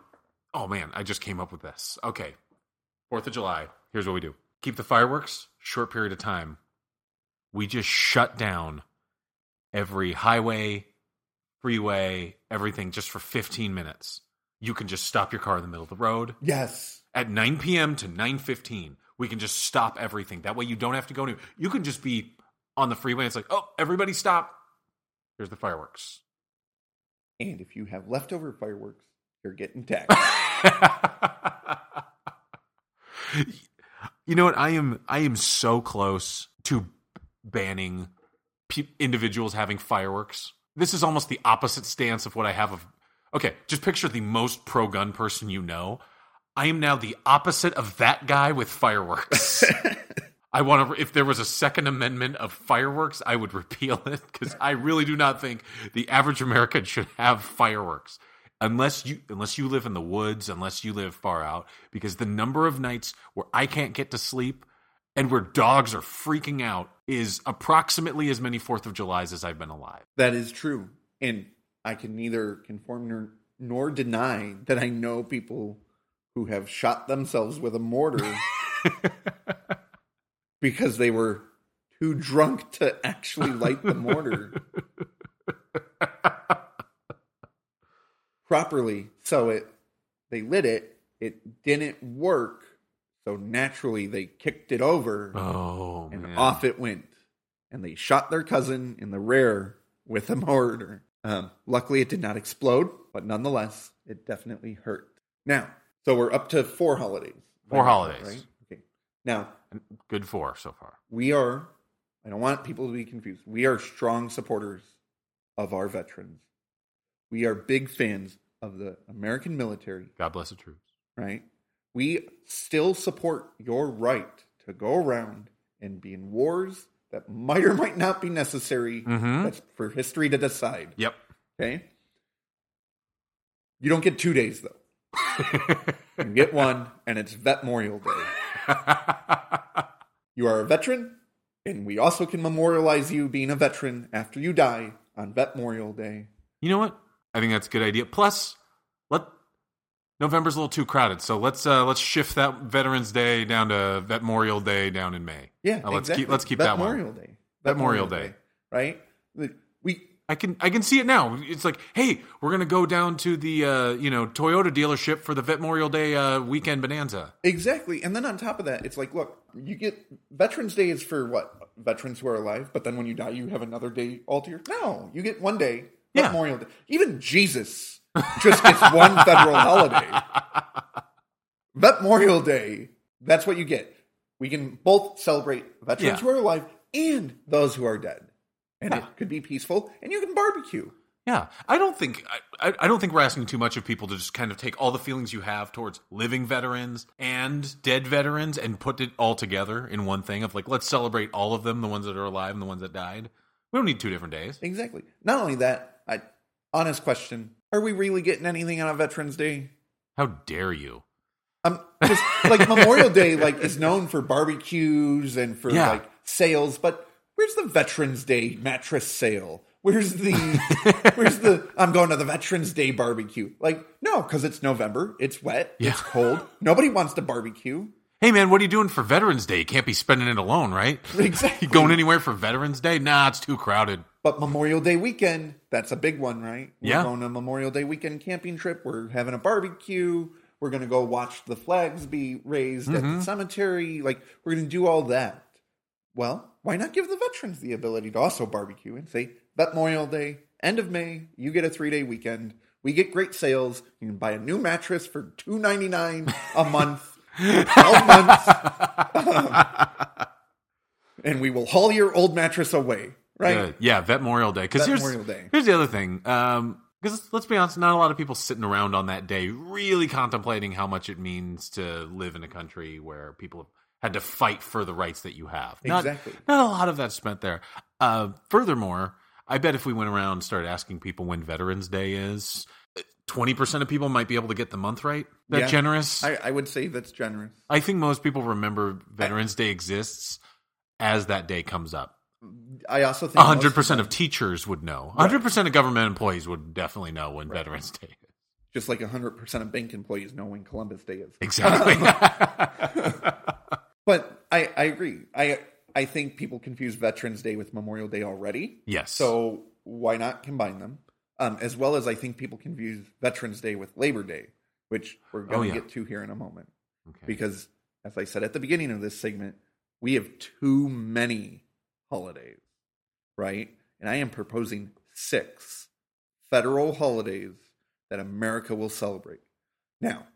Oh man, I just came up with this. Okay. Fourth of July. Here's what we do keep the fireworks, short period of time. We just shut down every highway, freeway, everything just for 15 minutes. You can just stop your car in the middle of the road Yes. at 9 p.m. to 9:15. We can just stop everything. That way you don't have to go anywhere. You can just be on the freeway. It's like, oh, everybody stop. Here's the fireworks. And if you have leftover fireworks, you're getting taxed. you know what? I am I am so close to banning pe- individuals having fireworks. This is almost the opposite stance of what I have of. Okay, just picture the most pro gun person you know. I am now the opposite of that guy with fireworks. I want to. If there was a Second Amendment of fireworks, I would repeal it because I really do not think the average American should have fireworks unless you unless you live in the woods, unless you live far out. Because the number of nights where I can't get to sleep and where dogs are freaking out is approximately as many Fourth of July's as I've been alive. that is true. And I can neither conform nor, nor deny that I know people who have shot themselves with a mortar because they were too drunk to actually light the mortar properly. So it they lit it it didn't work. So naturally, they kicked it over Oh and man. off it went. And they shot their cousin in the rear with a mortar. Um, luckily, it did not explode, but nonetheless, it definitely hurt. Now, so we're up to four holidays. Four holidays. right? Now, Good four so far. we are, I don't want people to be confused. We are strong supporters of our veterans. We are big fans of the American military, God bless the troops. right? We still support your right to go around and be in wars that might or might not be necessary. Mhm. That's for history to decide. Yep. Okay. You don't get two days though. You get one, and it's Vet Memorial Day. You are a veteran, and we also can memorialize you being a veteran after you die on Vet Memorial Day. you know what? I think that's a good idea. Plus, let November's a little too crowded, so let's uh, let's shift that Veterans Day down to Vet Memorial Day down in May. Yeah, Uh, let's exactly. keep let's keep Vet that one. Memorial Day. Vet Memorial Day. right? I can I can see it now. It's like, hey, we're gonna go down to the uh, you know Toyota dealership for the Vet Memorial Day uh, weekend bonanza. exactly, and then on top of that, it's like, look, you get Veterans Day is for what veterans who are alive, but then when you die, you have another day all to your. No, you get one day. Yeah. Memorial Day. Even Jesus just gets one federal holiday. Vet Memorial Day. That's what you get. We can both celebrate veterans Yeah. who are alive and those who are dead, and Yeah. it could be peaceful, and you can barbecue. Yeah, I don't think I, I don't think we're asking too much of people to just kind of take all the feelings you have towards living veterans and dead veterans and put it all together in one thing of like let's celebrate all of them, the ones that are alive and the ones that died. We don't need two different days. Exactly. Not only that, I honest question: Are we really getting anything on a Veterans Day? How dare you? Um, just like Memorial Day, like is known for barbecues and for Yeah. like sales, but where's the Veterans Day mattress sale? Where's the where's the I'm going to the Veterans Day barbecue? Like no, because it's November, it's wet, Yeah. it's cold. Nobody wants to barbecue. Hey man, what are you doing for Veterans Day? You can't be spending it alone, right? Exactly. You going anywhere for Veterans Day? Nah, it's too crowded. But Memorial Day weekend, that's a big one, right? We're Yeah. going on a Memorial Day weekend camping trip. We're having a barbecue. We're going to go watch the flags be raised at Mm-hmm. the cemetery. Like, we're going to do all that. Well, why not give the veterans the ability to also barbecue and say, Vet Memorial Day, end of May, you get a three day weekend. We get great sales. You can buy a new mattress for two ninety nine a month, twelve months, and we will haul your old mattress away. Right? Good. Yeah, Vet Memorial Day. Because here's Memorial Day. here's the other thing. Um, because let's be honest, not a lot of people sitting around on that day really contemplating how much it means to live in a country where people have had to fight for the rights that you have. Not, Exactly. Not a lot of that spent there. Uh, furthermore, I bet if we went around and started asking people when Veterans Day is, twenty percent of people might be able to get the month right. That Yeah. generous. I, I would say that's generous. I think most people remember Veterans Day exists as that day comes up. I also think 100% of of teachers would know. A hundred percent of government employees would definitely know when Veterans Day is. just like hundred percent of bank employees know when Columbus Day is. Exactly. But I, I agree. I I think people confuse Veterans Day with Memorial Day already. yes. So why not combine them? Um, as well as I think people confuse Veterans Day with Labor Day, which we're going Oh, to yeah. get to here in a moment. Okay. Because as I said at the beginning of this segment, we have too many holidays, right? And I am proposing six federal holidays that America will celebrate. Now,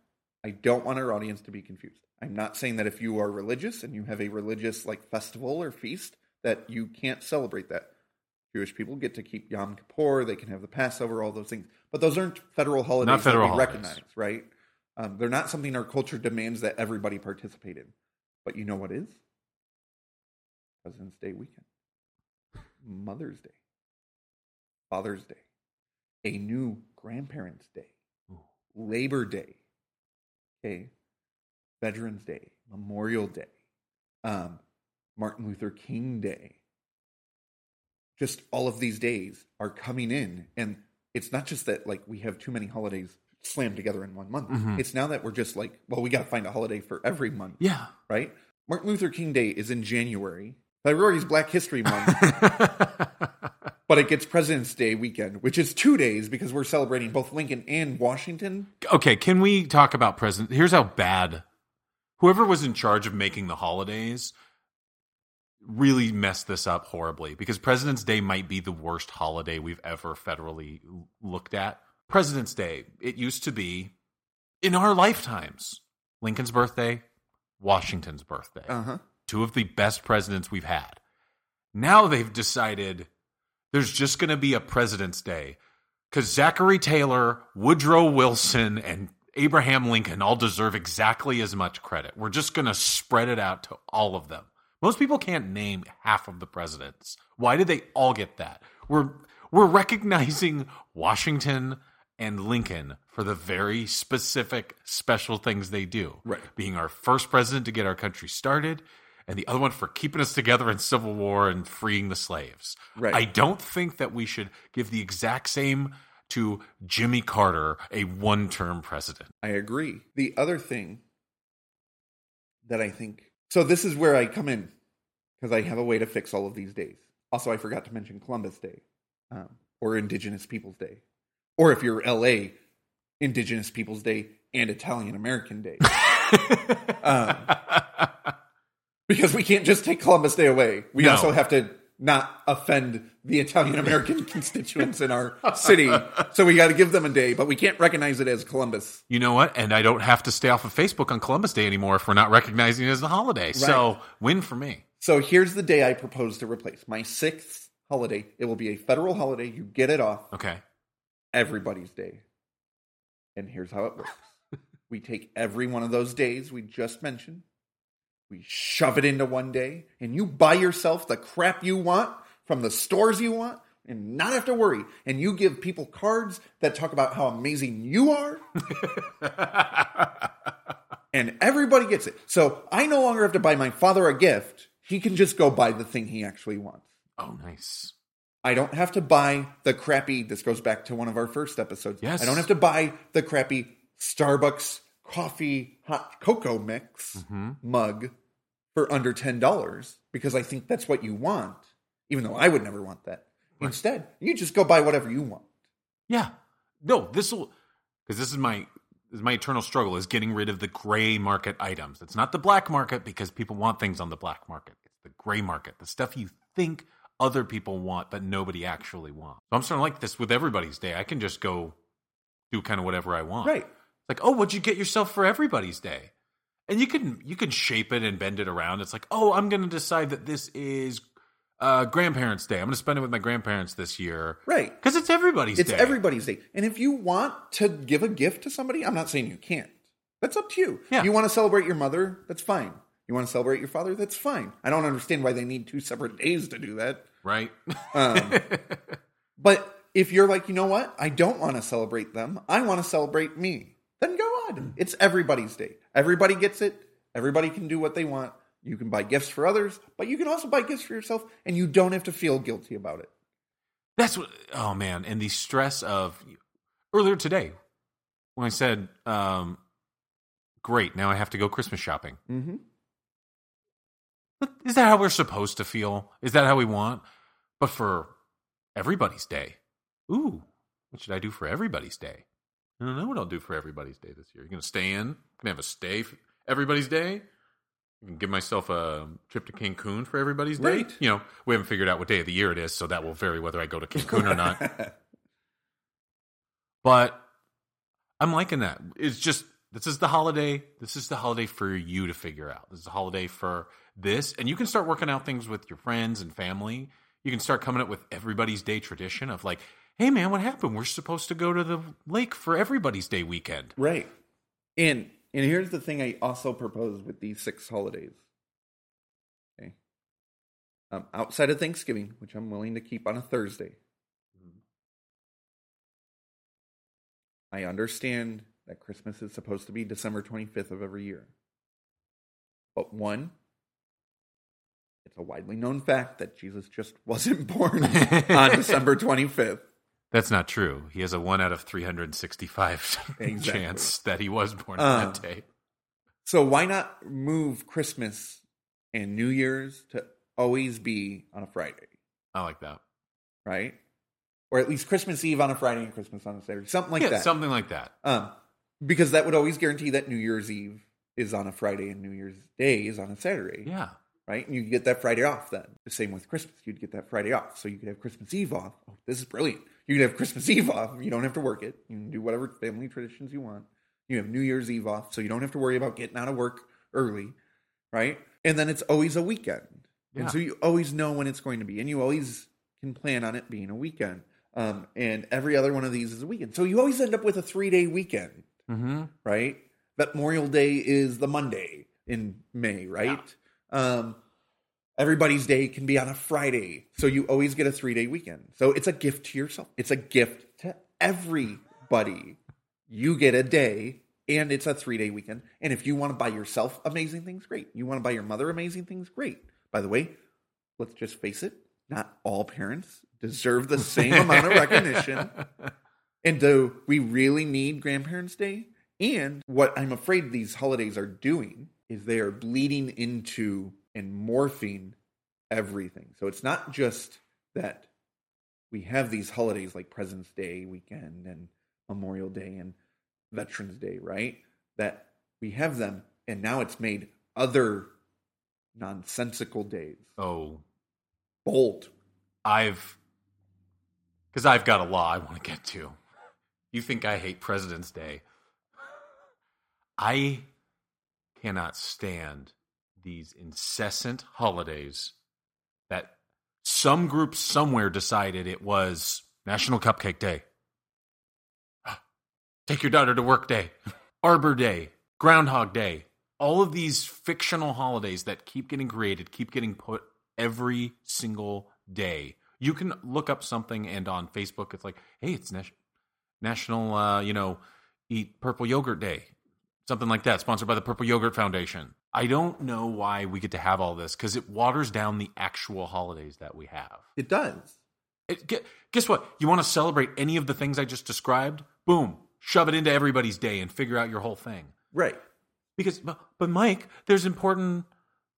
I don't want our audience to be confused. I'm not saying that if you are religious and you have a religious like festival or feast that you can't celebrate that. Jewish people get to keep Yom Kippur, they can have the Passover, all those things. But those aren't federal holidays Not federal that we holidays. recognize, right? Um, they're not something our culture demands that everybody participate in. But you know what is? President's Day weekend, Mother's Day, Father's Day, a new Grandparents' Day, Labor Day, okay, Veterans Day, Memorial Day, um, Martin Luther King Day. Just all of these days are coming in, and it's not just that like we have too many holidays slammed together in one month. Mhm. It's now that we're just like, well, we got to find a holiday for every month, yeah. right? Martin Luther King Day is in January. February is Black History Month, but it gets President's Day weekend, which is two days because we're celebrating both Lincoln and Washington. Okay, can we talk about president? Here's how bad whoever was in charge of making the holidays really messed this up horribly because President's Day might be the worst holiday we've ever federally looked at. President's Day, it used to be in our lifetimes Lincoln's birthday, Washington's birthday. Uh huh. Two of the best presidents we've had. Now they've decided there's just going to be a President's Day because Zachary Taylor, Woodrow Wilson, and Abraham Lincoln all deserve exactly as much credit. We're just going to spread it out to all of them. Most people can't name half of the presidents. Why did they all get that? We're we're recognizing Washington and Lincoln for the very specific special things they do. Right. Being our first president to get our country started and the other one for keeping us together in civil war and freeing the slaves. Right. I don't think that we should give the exact same to Jimmy Carter, a one-term president. I agree. The other thing that I think so this is where I come in because I have a way to fix all of these days. Also, I forgot to mention Columbus Day um, or Indigenous Peoples Day, or if you're LA, Indigenous Peoples Day and Italian American Day. um, because we can't just take Columbus Day away. We No. also have to not offend the Italian American constituents in our city. So we got to give them a day, but we can't recognize it as Columbus. You know what? And I don't have to stay off of Facebook on Columbus Day anymore if we're not recognizing it as a holiday. So win for me. So here's the day I propose to replace my sixth holiday. It will be a federal holiday. You get it off Okay. everybody's day. And here's how it works we take every one of those days we just mentioned, we shove it into one day, and you buy yourself the crap you want from the stores you want and not have to worry. And you give people cards that talk about how amazing you are. and everybody gets it. So I no longer have to buy my father a gift. He can just go buy the thing he actually wants. oh, nice. I don't have to buy the crappy. This goes back to one of our first episodes. Yes. I don't have to buy the crappy Starbucks coffee hot cocoa mix hmm mug for under ten dollars because I think that's what you want, even though I would never want that. Right. Instead, you just go buy whatever you want. Yeah. No, this will because this is my this is my eternal struggle is getting rid of the gray market items. It's not the black market because people want things on the black market. It's the gray market, the stuff you think other people want but nobody actually wants. So I'm starting to like this with everybody's day. I can just go do kind of whatever I want. Right. It's like, oh, what'd you get yourself for everybody's day? And you can you can shape it and bend it around. It's like, oh, I'm gonna decide that this is uh, grandparents' day. I'm gonna spend it with my grandparents this year. Right. Because it's everybody's day. It's day. everybody's day. And if you want to give a gift to somebody, I'm not saying you can't. That's up to you. Yeah. You want to celebrate your mother? That's fine. You want to celebrate your father? That's fine. I don't understand why they need two separate days to do that. right? Um, but if you're like, you know what? I don't want to celebrate them. I want to celebrate me. Then go on. It's everybody's day. Everybody gets it. Everybody can do what they want. You can buy gifts for others, but you can also buy gifts for yourself, and you don't have to feel guilty about it. That's what. Oh man, and the stress of earlier today when I said, um, "Great, now I have to go Christmas shopping." Mm-hmm. Is that how we're supposed to feel? Is that how we want? But for everybody's day, ooh, what should I do for everybody's day? I don't know what I'll do for everybody's day this year. You're gonna stay in? Gonna have a stay for everybody's day? I can give myself a trip to Cancun for everybody's day. Right. You know, we haven't figured out what day of the year it is, so that will vary whether I go to Cancun or not. But I'm liking that. It's just this is the holiday. This is the holiday for you to figure out. This is a holiday for this, and you can start working out things with your friends and family. You can start coming up with everybody's day tradition of like, hey man, what happened? We're supposed to go to the lake for everybody's day weekend. Right. And and here's the thing I also propose with these six holidays. Okay. Um, outside of Thanksgiving, which I'm willing to keep on a Thursday. I understand that Christmas is supposed to be December 25th of every year. But one, it's a widely known fact that Jesus just wasn't born on December 25th. That's not true. He has a one out of 365 Exactly. chance that he was born on Uh. that day. So why not move Christmas and New Year's to always be on a Friday, I like that. right? or at least Christmas Eve on a Friday and Christmas on a Saturday, something like yeah, that. something like that. Um, because that would always guarantee that New Year's Eve is on a Friday and New Year's Day is on a Saturday, Yeah. right? And you get that Friday off then. The same with Christmas. You'd get that Friday off. So you could have Christmas Eve off. Oh, this is brilliant. You could have Christmas Eve off. You don't have to work it. You can do whatever family traditions you want. You have New Year's Eve off. So you don't have to worry about getting out of work early, right? And then it's always a weekend. Yeah. And so you always know when it's going to be. And you always can plan on it being a weekend. Um, and every other one of these is a weekend. So you always end up with a three day weekend Mm-hmm. right? That Memorial Day is the Monday in May, right? Um, everybody's day can be on a Friday, so you always get a three day weekend. So it's a gift to yourself. It's a gift to everybody. You get a day, and it's a three day weekend. And if you want to buy yourself amazing things, great. You want to buy your mother amazing things, great. By the way, let's just face it: not all parents deserve the same amount of recognition. And do we really need Grandparents' Day? And what I'm afraid these holidays are doing is they are bleeding into and morphing everything. So it's not just that we have these holidays like President's Day weekend and Memorial Day and Veterans Day, right? That we have them, and now it's made other nonsensical days. Oh, bolt! I've because I've got a law I want to get to. You think I hate President's Day? I cannot stand these incessant holidays that some group somewhere decided it was National Cupcake Day, Take Your Daughter to Work Day, Arbor Day, Groundhog Day. All of these fictional holidays that keep getting created, keep getting put every single day. You can look up something and on Facebook it's like, hey, it's Nas- National, uh, you know, Eat Purple Yogurt Day, something like that, sponsored by the Purple Yogurt Foundation. I don't know why we get to have all this because it waters down the actual holidays that we have. It does. It, gu- guess what? You want to celebrate any of the things I just described? Boom, shove it into everybody's day and figure out your whole thing. Right. Because, but, but Mike, there's important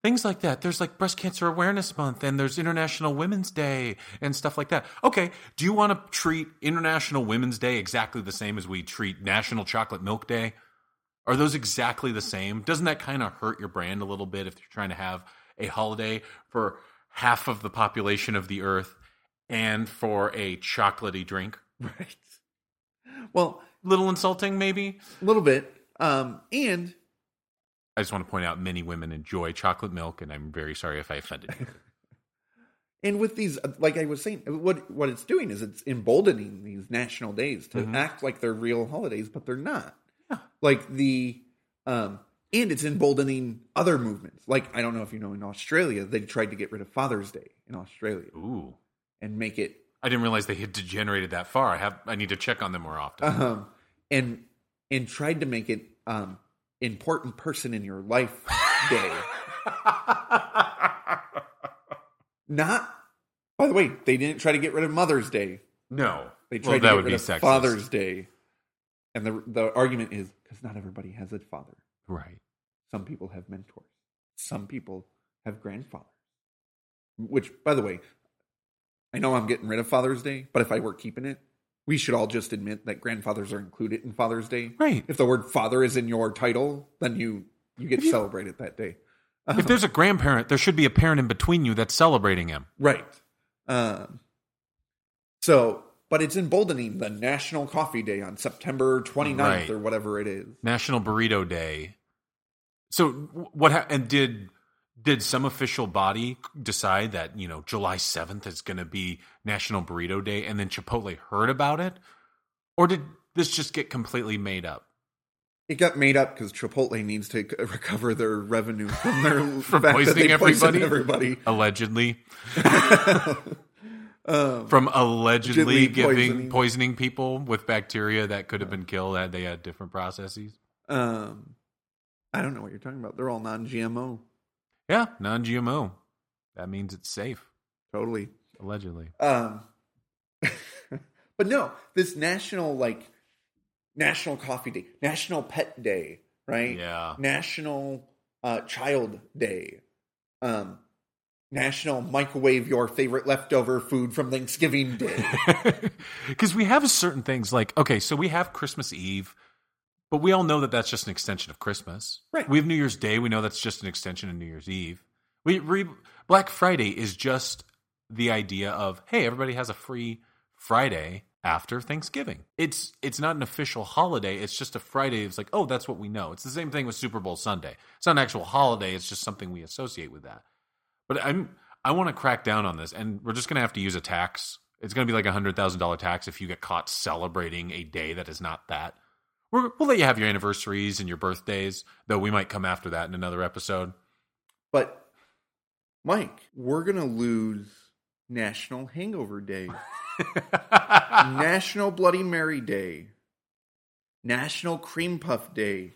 things like that. There's like Breast Cancer Awareness Month, and there's International Women's Day, and stuff like that. Okay, do you want to treat International Women's Day exactly the same as we treat National Chocolate Milk Day? Are those exactly the same? Doesn't that kind of hurt your brand a little bit if you're trying to have a holiday for half of the population of the earth and for a chocolatey drink? Right. Well, Little insulting, maybe? a little bit. Um, and I just want to point out many women enjoy chocolate milk, and I'm very sorry if I offended you. and with these, like I was saying, what what it's doing is it's emboldening these national days to Mhm. act like they're real holidays, but they're not. Yeah. Like the, um, and it's emboldening other movements. Like I don't know if you know, in Australia, they tried to get rid of Father's Day in Australia Ooh. and make it, I didn't realize they had degenerated that far. I have I need to check on them more often. um, and and tried to make it um important person in your life day. Not. By the way, they didn't try to get rid of Mother's Day. no. They Well, tried that to would get rid be of sexist. Father's Day, and the the argument is because not everybody has a father. Right. Some people have mentors. Some people have grandfathers. Which, by the way, I know I'm getting rid of Father's Day, but if I were keeping it, we should all just admit that grandfathers are included in Father's Day. Right. If the word father is in your title, then you you get If you- celebrated that day. If there's a grandparent, there should be a parent in between you that's celebrating him. Right. Um, so, but it's emboldening the National Coffee Day on September 29th Right. or whatever it is. National Burrito Day. So what? Ha- and did did some official body decide that you know July seventh is going to be National Burrito Day, and then Chipotle heard about it, or did this just get completely made up? It got made up because Chipotle needs to recover their revenue from their From fact poisoning everybody? everybody. Allegedly, Um, from allegedly Allegedly giving poisoning. poisoning. people with bacteria that could have been killed had they had different processes. um, I don't know what you're talking about. They're all non-GMO. Yeah, non-GMO. That means it's safe. Totally. Allegedly. Um, but no, this national like National Coffee Day, National Pet Day, right? Yeah. National uh, Child Day. Um, National Microwave Your Favorite Leftover Food from Thanksgiving Day. Because we have certain things like, okay, so we have Christmas Eve, but we all know that that's just an extension of Christmas. Right. We have New Year's Day. We know that's just an extension of New Year's Eve. We, we Black Friday is just the idea of, hey, everybody has a free Friday after Thanksgiving. It's it's not an official holiday. It's just a Friday. It's like, oh, that's what we know. It's the same thing with Super Bowl Sunday. It's not an actual holiday. It's just something we associate with that. But I'm I want to crack down on this, and we're just going to have to use a tax. It's going to be like a hundred thousand dollar tax if you get caught celebrating a day that is not that. We're, we'll let you have your anniversaries and your birthdays, though we might come after that in another episode. but, Mike, we're going to lose National Hangover Day, National Bloody Mary Day, National Cream Puff Day,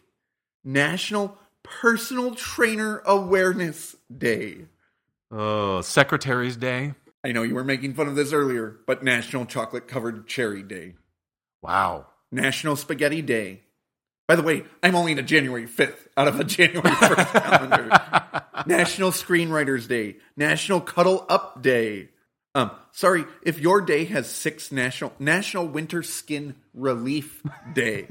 National Personal Trainer Awareness Day. Oh, Secretary's Day. I know you were making fun of this earlier, but National Chocolate Covered Cherry Day, Wow. National Spaghetti Day. By the way, I'm only to January 5th out of a January 1st calendar. National Screenwriters Day, National Cuddle Up Day. Um, sorry, if your day has six national National Winter Skin Relief Day,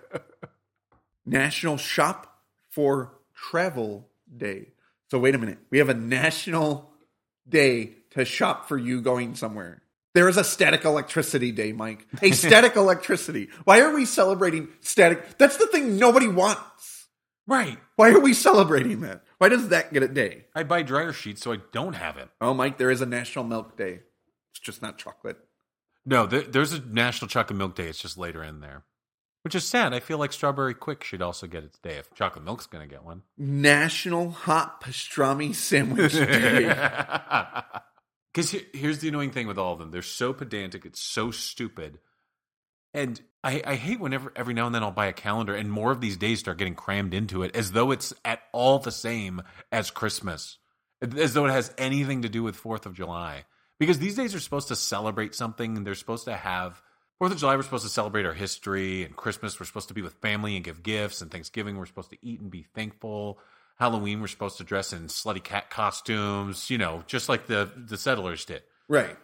National Shop for Travel Day. So wait a minute, we have a national day to shop for you going somewhere. There is a static electricity day, Mike. A static electricity. Why are we celebrating static? That's the thing nobody wants. Right. Why are we celebrating that? Why does that get a day? I buy dryer sheets so I don't have it. Oh, Mike, there is a National Milk Day. It's just not chocolate. No, there, there's a National Chocolate Milk Day. It's just later in there, which is sad. I feel like Strawberry Quik should also get its day if Chocolate Milk's going to get one. National Hot Pastrami Sandwich Day. Because here's the annoying thing with all of them: they're so pedantic, it's so stupid, and I, I hate whenever every now and then I'll buy a calendar and more of these days start getting crammed into it, as though it's at all the same as Christmas, as though it has anything to do with Fourth of July. Because these days are supposed to celebrate something, and they're supposed to have Fourth of July. We're supposed to celebrate our history, and Christmas we're supposed to be with family and give gifts, and Thanksgiving we're supposed to eat and be thankful. Halloween we're supposed to dress in slutty cat costumes, you know, just like the the settlers did. right.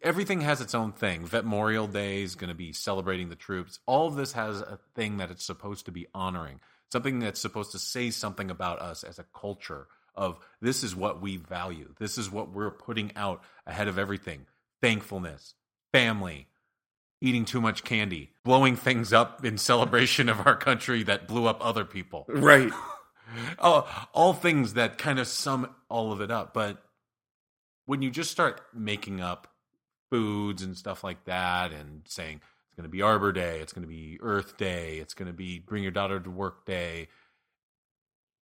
Everything has its own thing. Vet Memorial Day is going to be celebrating the troops. All of this has a thing that it's supposed to be honoring, something that's supposed to say something about us as a culture. Of this is what we value. This is what we're putting out ahead of everything. Thankfulness, family, eating too much candy, blowing things up in celebration of our country that blew up other people Right. all, all things that kind of sum all of it up. But when you just start making up foods and stuff like that and saying it's going to be Arbor Day, it's going to be Earth Day, it's going to be Bring Your Daughter to Work Day,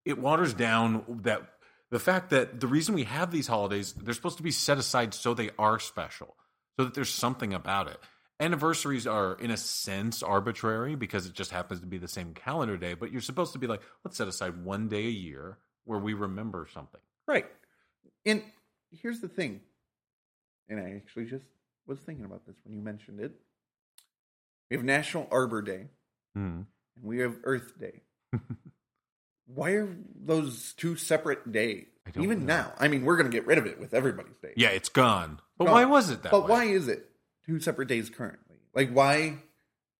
it waters down that the fact that the reason we have these holidays, they're supposed to be set aside so they are special, so that there's something about it. Anniversaries are, in a sense, arbitrary because it just happens to be the same calendar day, but you're supposed to be like, let's set aside one day a year where we remember something. Right. And here's the thing. And I actually just was thinking about this when you mentioned it. We have National Arbor Day Hmm. and we have Earth Day. Why are those two separate days? Even know. now. I mean, we're going to get rid of it with everybody's day. Yeah, it's gone. But Gone. why was it that But way? why is it two separate days currently? Like why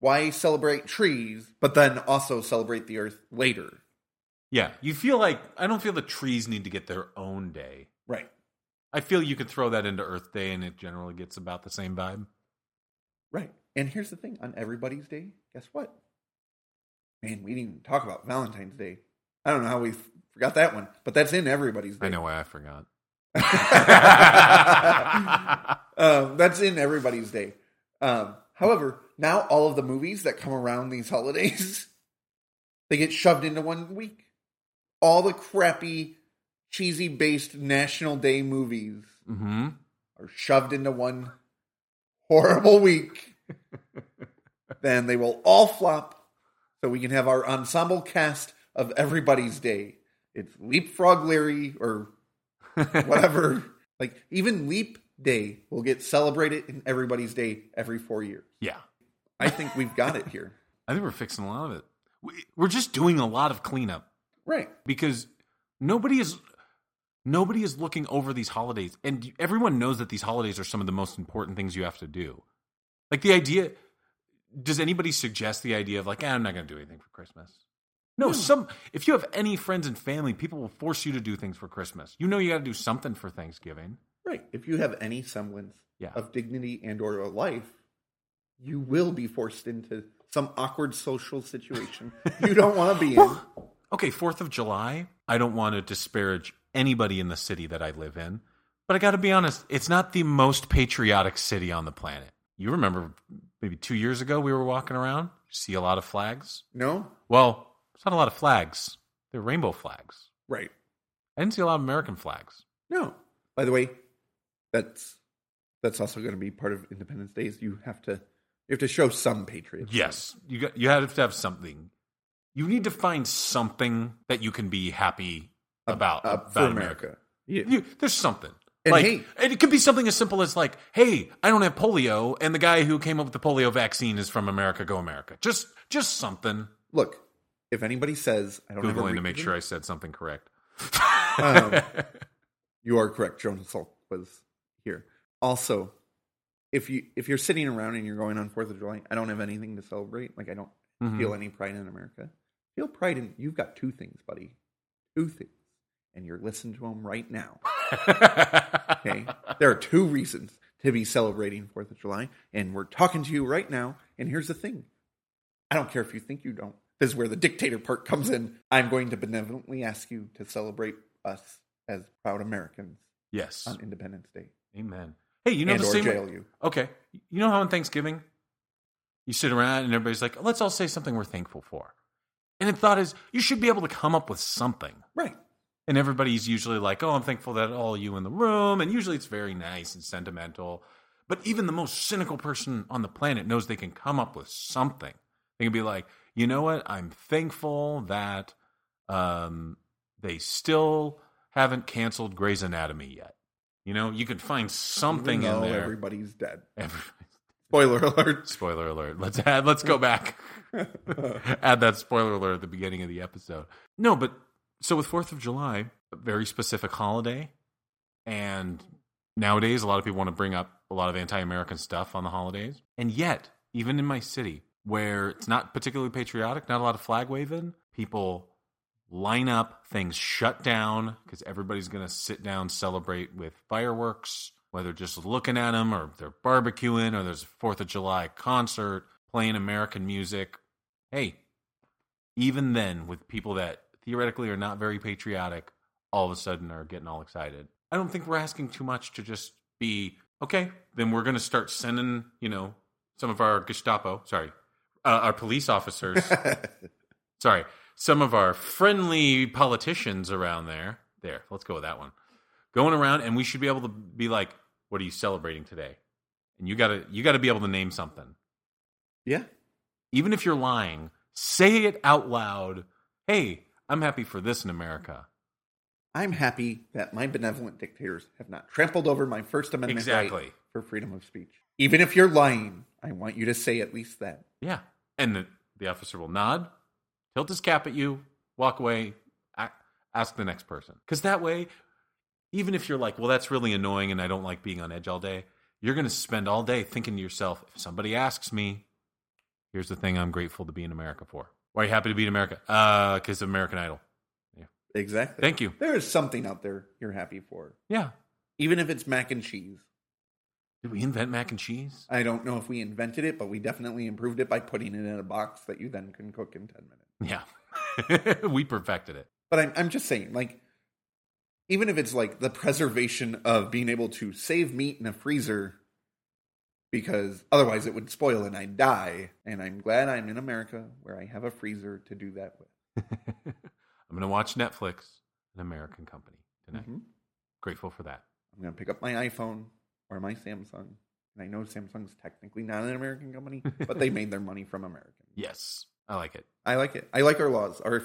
why celebrate trees but then also celebrate the earth later? Yeah, you feel like I don't feel the trees need to get their own day. Right. I feel you could throw that into Earth Day and it generally gets about the same vibe. Right. And here's the thing on everybody's day, guess what? Man, we didn't even talk about Valentine's Day. I don't know how we forgot that one, but that's in everybody's day. I know why I forgot. um, that's in everybody's day. Um, however, now all of the movies that come around these holidays, they get shoved into one week. All the crappy, cheesy based National Day movies hmm are shoved into one horrible week. then they will all flop so we can have our ensemble cast of everybody's day. It's Leapfrog Larry or whatever. like even Leap Day will get celebrated in everybody's day every four years. Yeah. I think we've got it here. I think we're fixing a lot of it. We- We're just doing a lot of cleanup Right. because nobody is Nobody is looking over these holidays, and everyone knows that these holidays are some of the most important things you have to do. Like the idea, does anybody suggest the idea of like, eh, I'm not going to do anything for Christmas? No, some if you have any friends and family, people will force you to do things for Christmas. You know you got to do something for Thanksgiving. Right. If you have any semblance Yeah. of dignity and or a life, you will be forced into some awkward social situation you don't want to be in. Okay, 4th of July, I don't want to disparage anybody in the city that I live in, but I got to be honest, it's not the most patriotic city on the planet. You remember maybe 2 years ago we were walking around, see a lot of flags? No? Well, it's not a lot of flags. They're rainbow flags. Right. I didn't see a lot of American flags. No. By the way, that's that's also going to be part of Independence Days. You have to you have to show some patriotism. Yes, you got you have to have something. You need to find something that you can be happy about Uh, about for America. America. Yeah. You, there's something. And like, hey- and it could be something as simple as like, "Hey, I don't have polio, and the guy who came up with the polio vaccine is from America. Go America!" Just, just something. Look, if anybody says I don't have a Googling to make sure I said something correct. Um, you are correct. Jonas Salk was here. Also, if you if you're sitting around and you're going on Fourth of July, I don't have anything to celebrate. Like I don't Mhm. feel any pride in America. Feel pride in you've got two things, buddy. Two things, and you're listening to them right now. Okay, there are two reasons to be celebrating Fourth of July, and we're talking to you right now. And here's the thing: I don't care if you think you don't. This is where the dictator part comes in. I'm going to benevolently ask you to celebrate us as proud Americans yes. on Independence Day, Amen. Hey, you know and the same. jail you. Okay. You know how on Thanksgiving you sit around and everybody's like, let's all say something we're thankful for. And the thought is, you should be able to come up with something. Right. And everybody's usually like, oh, I'm thankful that all you in the room. And usually it's very nice and sentimental. But even the most cynical person on the planet knows they can come up with something. They can be like, you know what? I'm thankful that um, they still haven't canceled Grey's Anatomy yet. You know, you could find something in there. Everybody's dead. Every- Spoiler alert. spoiler alert. Let's add. Let's go back. add that spoiler alert at the beginning of the episode. No, but so with Fourth of July, a very specific holiday, and nowadays a lot of people want to bring up a lot of anti-American stuff on the holidays, and yet even in my city where it's not particularly patriotic, not a lot of flag waving, people line up, things shut down because everybody's going to sit down, celebrate with fireworks, whether just looking at them or they're barbecuing or there's a Fourth of July concert playing American music. Hey, even then, with people that theoretically are not very patriotic, all of a sudden are getting all excited. I don't think we're asking too much to just be okay. Then we're going to start sending, you know, some of our Gestapo, sorry, uh, our police officers sorry, some of our friendly politicians around there. There, let's go with that one. Going around, and we should be able to be like, "What are you celebrating today?" And you gotta, you gotta be able to name something, yeah. even if you're lying. Say it out loud. Hey, I'm happy for this in America. I'm happy that my benevolent dictators have not trampled over my First Amendment Exactly. right for freedom of speech. Even if you're lying, I want you to say at least that. Yeah, and the, the officer will nod, tilt his cap at you, walk away, ask the next person. Because that way, even if you're like, well, that's really annoying and I don't like being on edge all day, you're going to spend all day thinking to yourself, if somebody asks me, here's the thing I'm grateful to be in America for. Why are you happy to be in America? Uh, because of American Idol. Yeah. Exactly. Thank you. There is something out there you're happy for, Yeah. even if it's mac and cheese. Did we invent mac and cheese? I don't know if we invented it, but we definitely improved it by putting it in a box that you then can cook in 10 minutes. Yeah. we perfected it. But I'm, I'm just saying, like, even if it's like the preservation of being able to save meat in a freezer because otherwise it would spoil and I'd die. And I'm glad I'm in America where I have a freezer to do that with. I'm going to watch Netflix, an American company tonight. Mhm. Grateful for that. I'm going to pick up my iPhone or my Samsung. And I know Samsung's technically not an American company, but they made their money from Americans. Yes. I like it. I like it. I like our laws. Our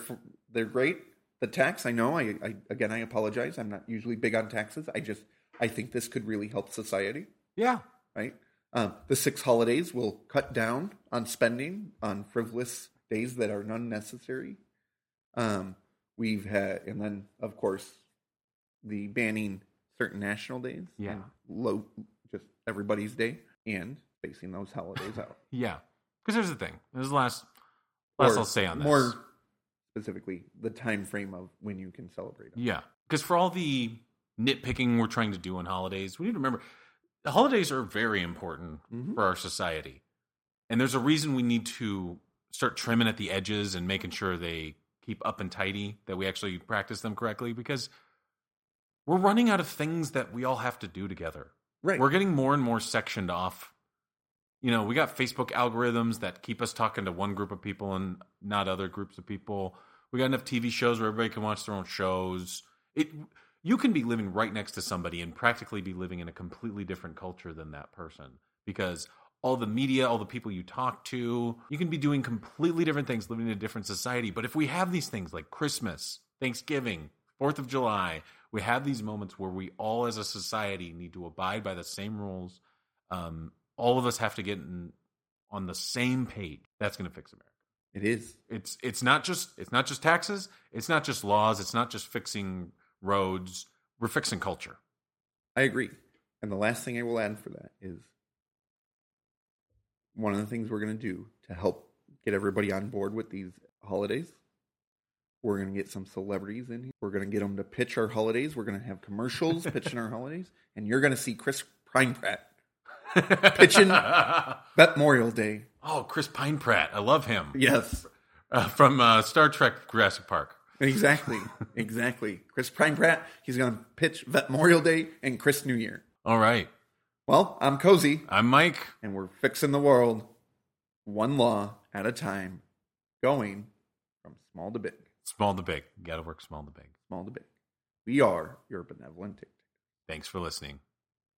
they're great. The tax, I know. I, I again, I apologize. I'm not usually big on taxes. I just I think this could really help society. Yeah. Right. Um, the six holidays will cut down on spending on frivolous days that are unnecessary. Um, we've had, and then of course, the banning certain national days. Yeah. Low, just everybody's day, and spacing those holidays out. Yeah. Because here's the thing. This is the last last Or I'll say on this. More specifically, the time frame of when you can celebrate them. Yeah. Because for all the nitpicking we're trying to do on holidays, we need to remember the holidays are very important Mhm. for our society. And there's a reason we need to start trimming at the edges and making sure they keep up and tidy, that we actually practice them correctly because we're running out of things that we all have to do together. Right. We're getting more and more sectioned off. You know, we got Facebook algorithms that keep us talking to one group of people and not other groups of people. We got enough TV shows where everybody can watch their own shows. It you can be living right next to somebody and practically be living in a completely different culture than that person because all the media, all the people you talk to, you can be doing completely different things, living in a different society. But if we have these things like Christmas, Thanksgiving, Fourth of July, we have these moments where we all, as a society, need to abide by the same rules. Um, all of us have to get in, on the same page. That's going to fix America. It is. It's it's not just it's not just taxes. It's not just laws. It's not just fixing roads. We're fixing culture. I agree. And the last thing I will add for that is one of the things we're going to do to help get everybody on board with these holidays. We're going to get some celebrities in here. We're going to get them to pitch our holidays. We're going to have commercials pitching our holidays. And you're going to see Chris Pine Pratt Pitching- Memorial Day. oh, Chris Pine Pratt. I love him Yes, uh, from uh, Star Trek Jurassic Park. exactly. exactly. Chris Pine Pratt. He's going to pitch Memorial Day and Chris New Year. All right, Well, I'm Cozy. I'm Mike. and we're fixing the world one law at a time, going from small to big, Small to big. Got to work small to big. small to big. We are your benevolent dictator. Thanks for listening.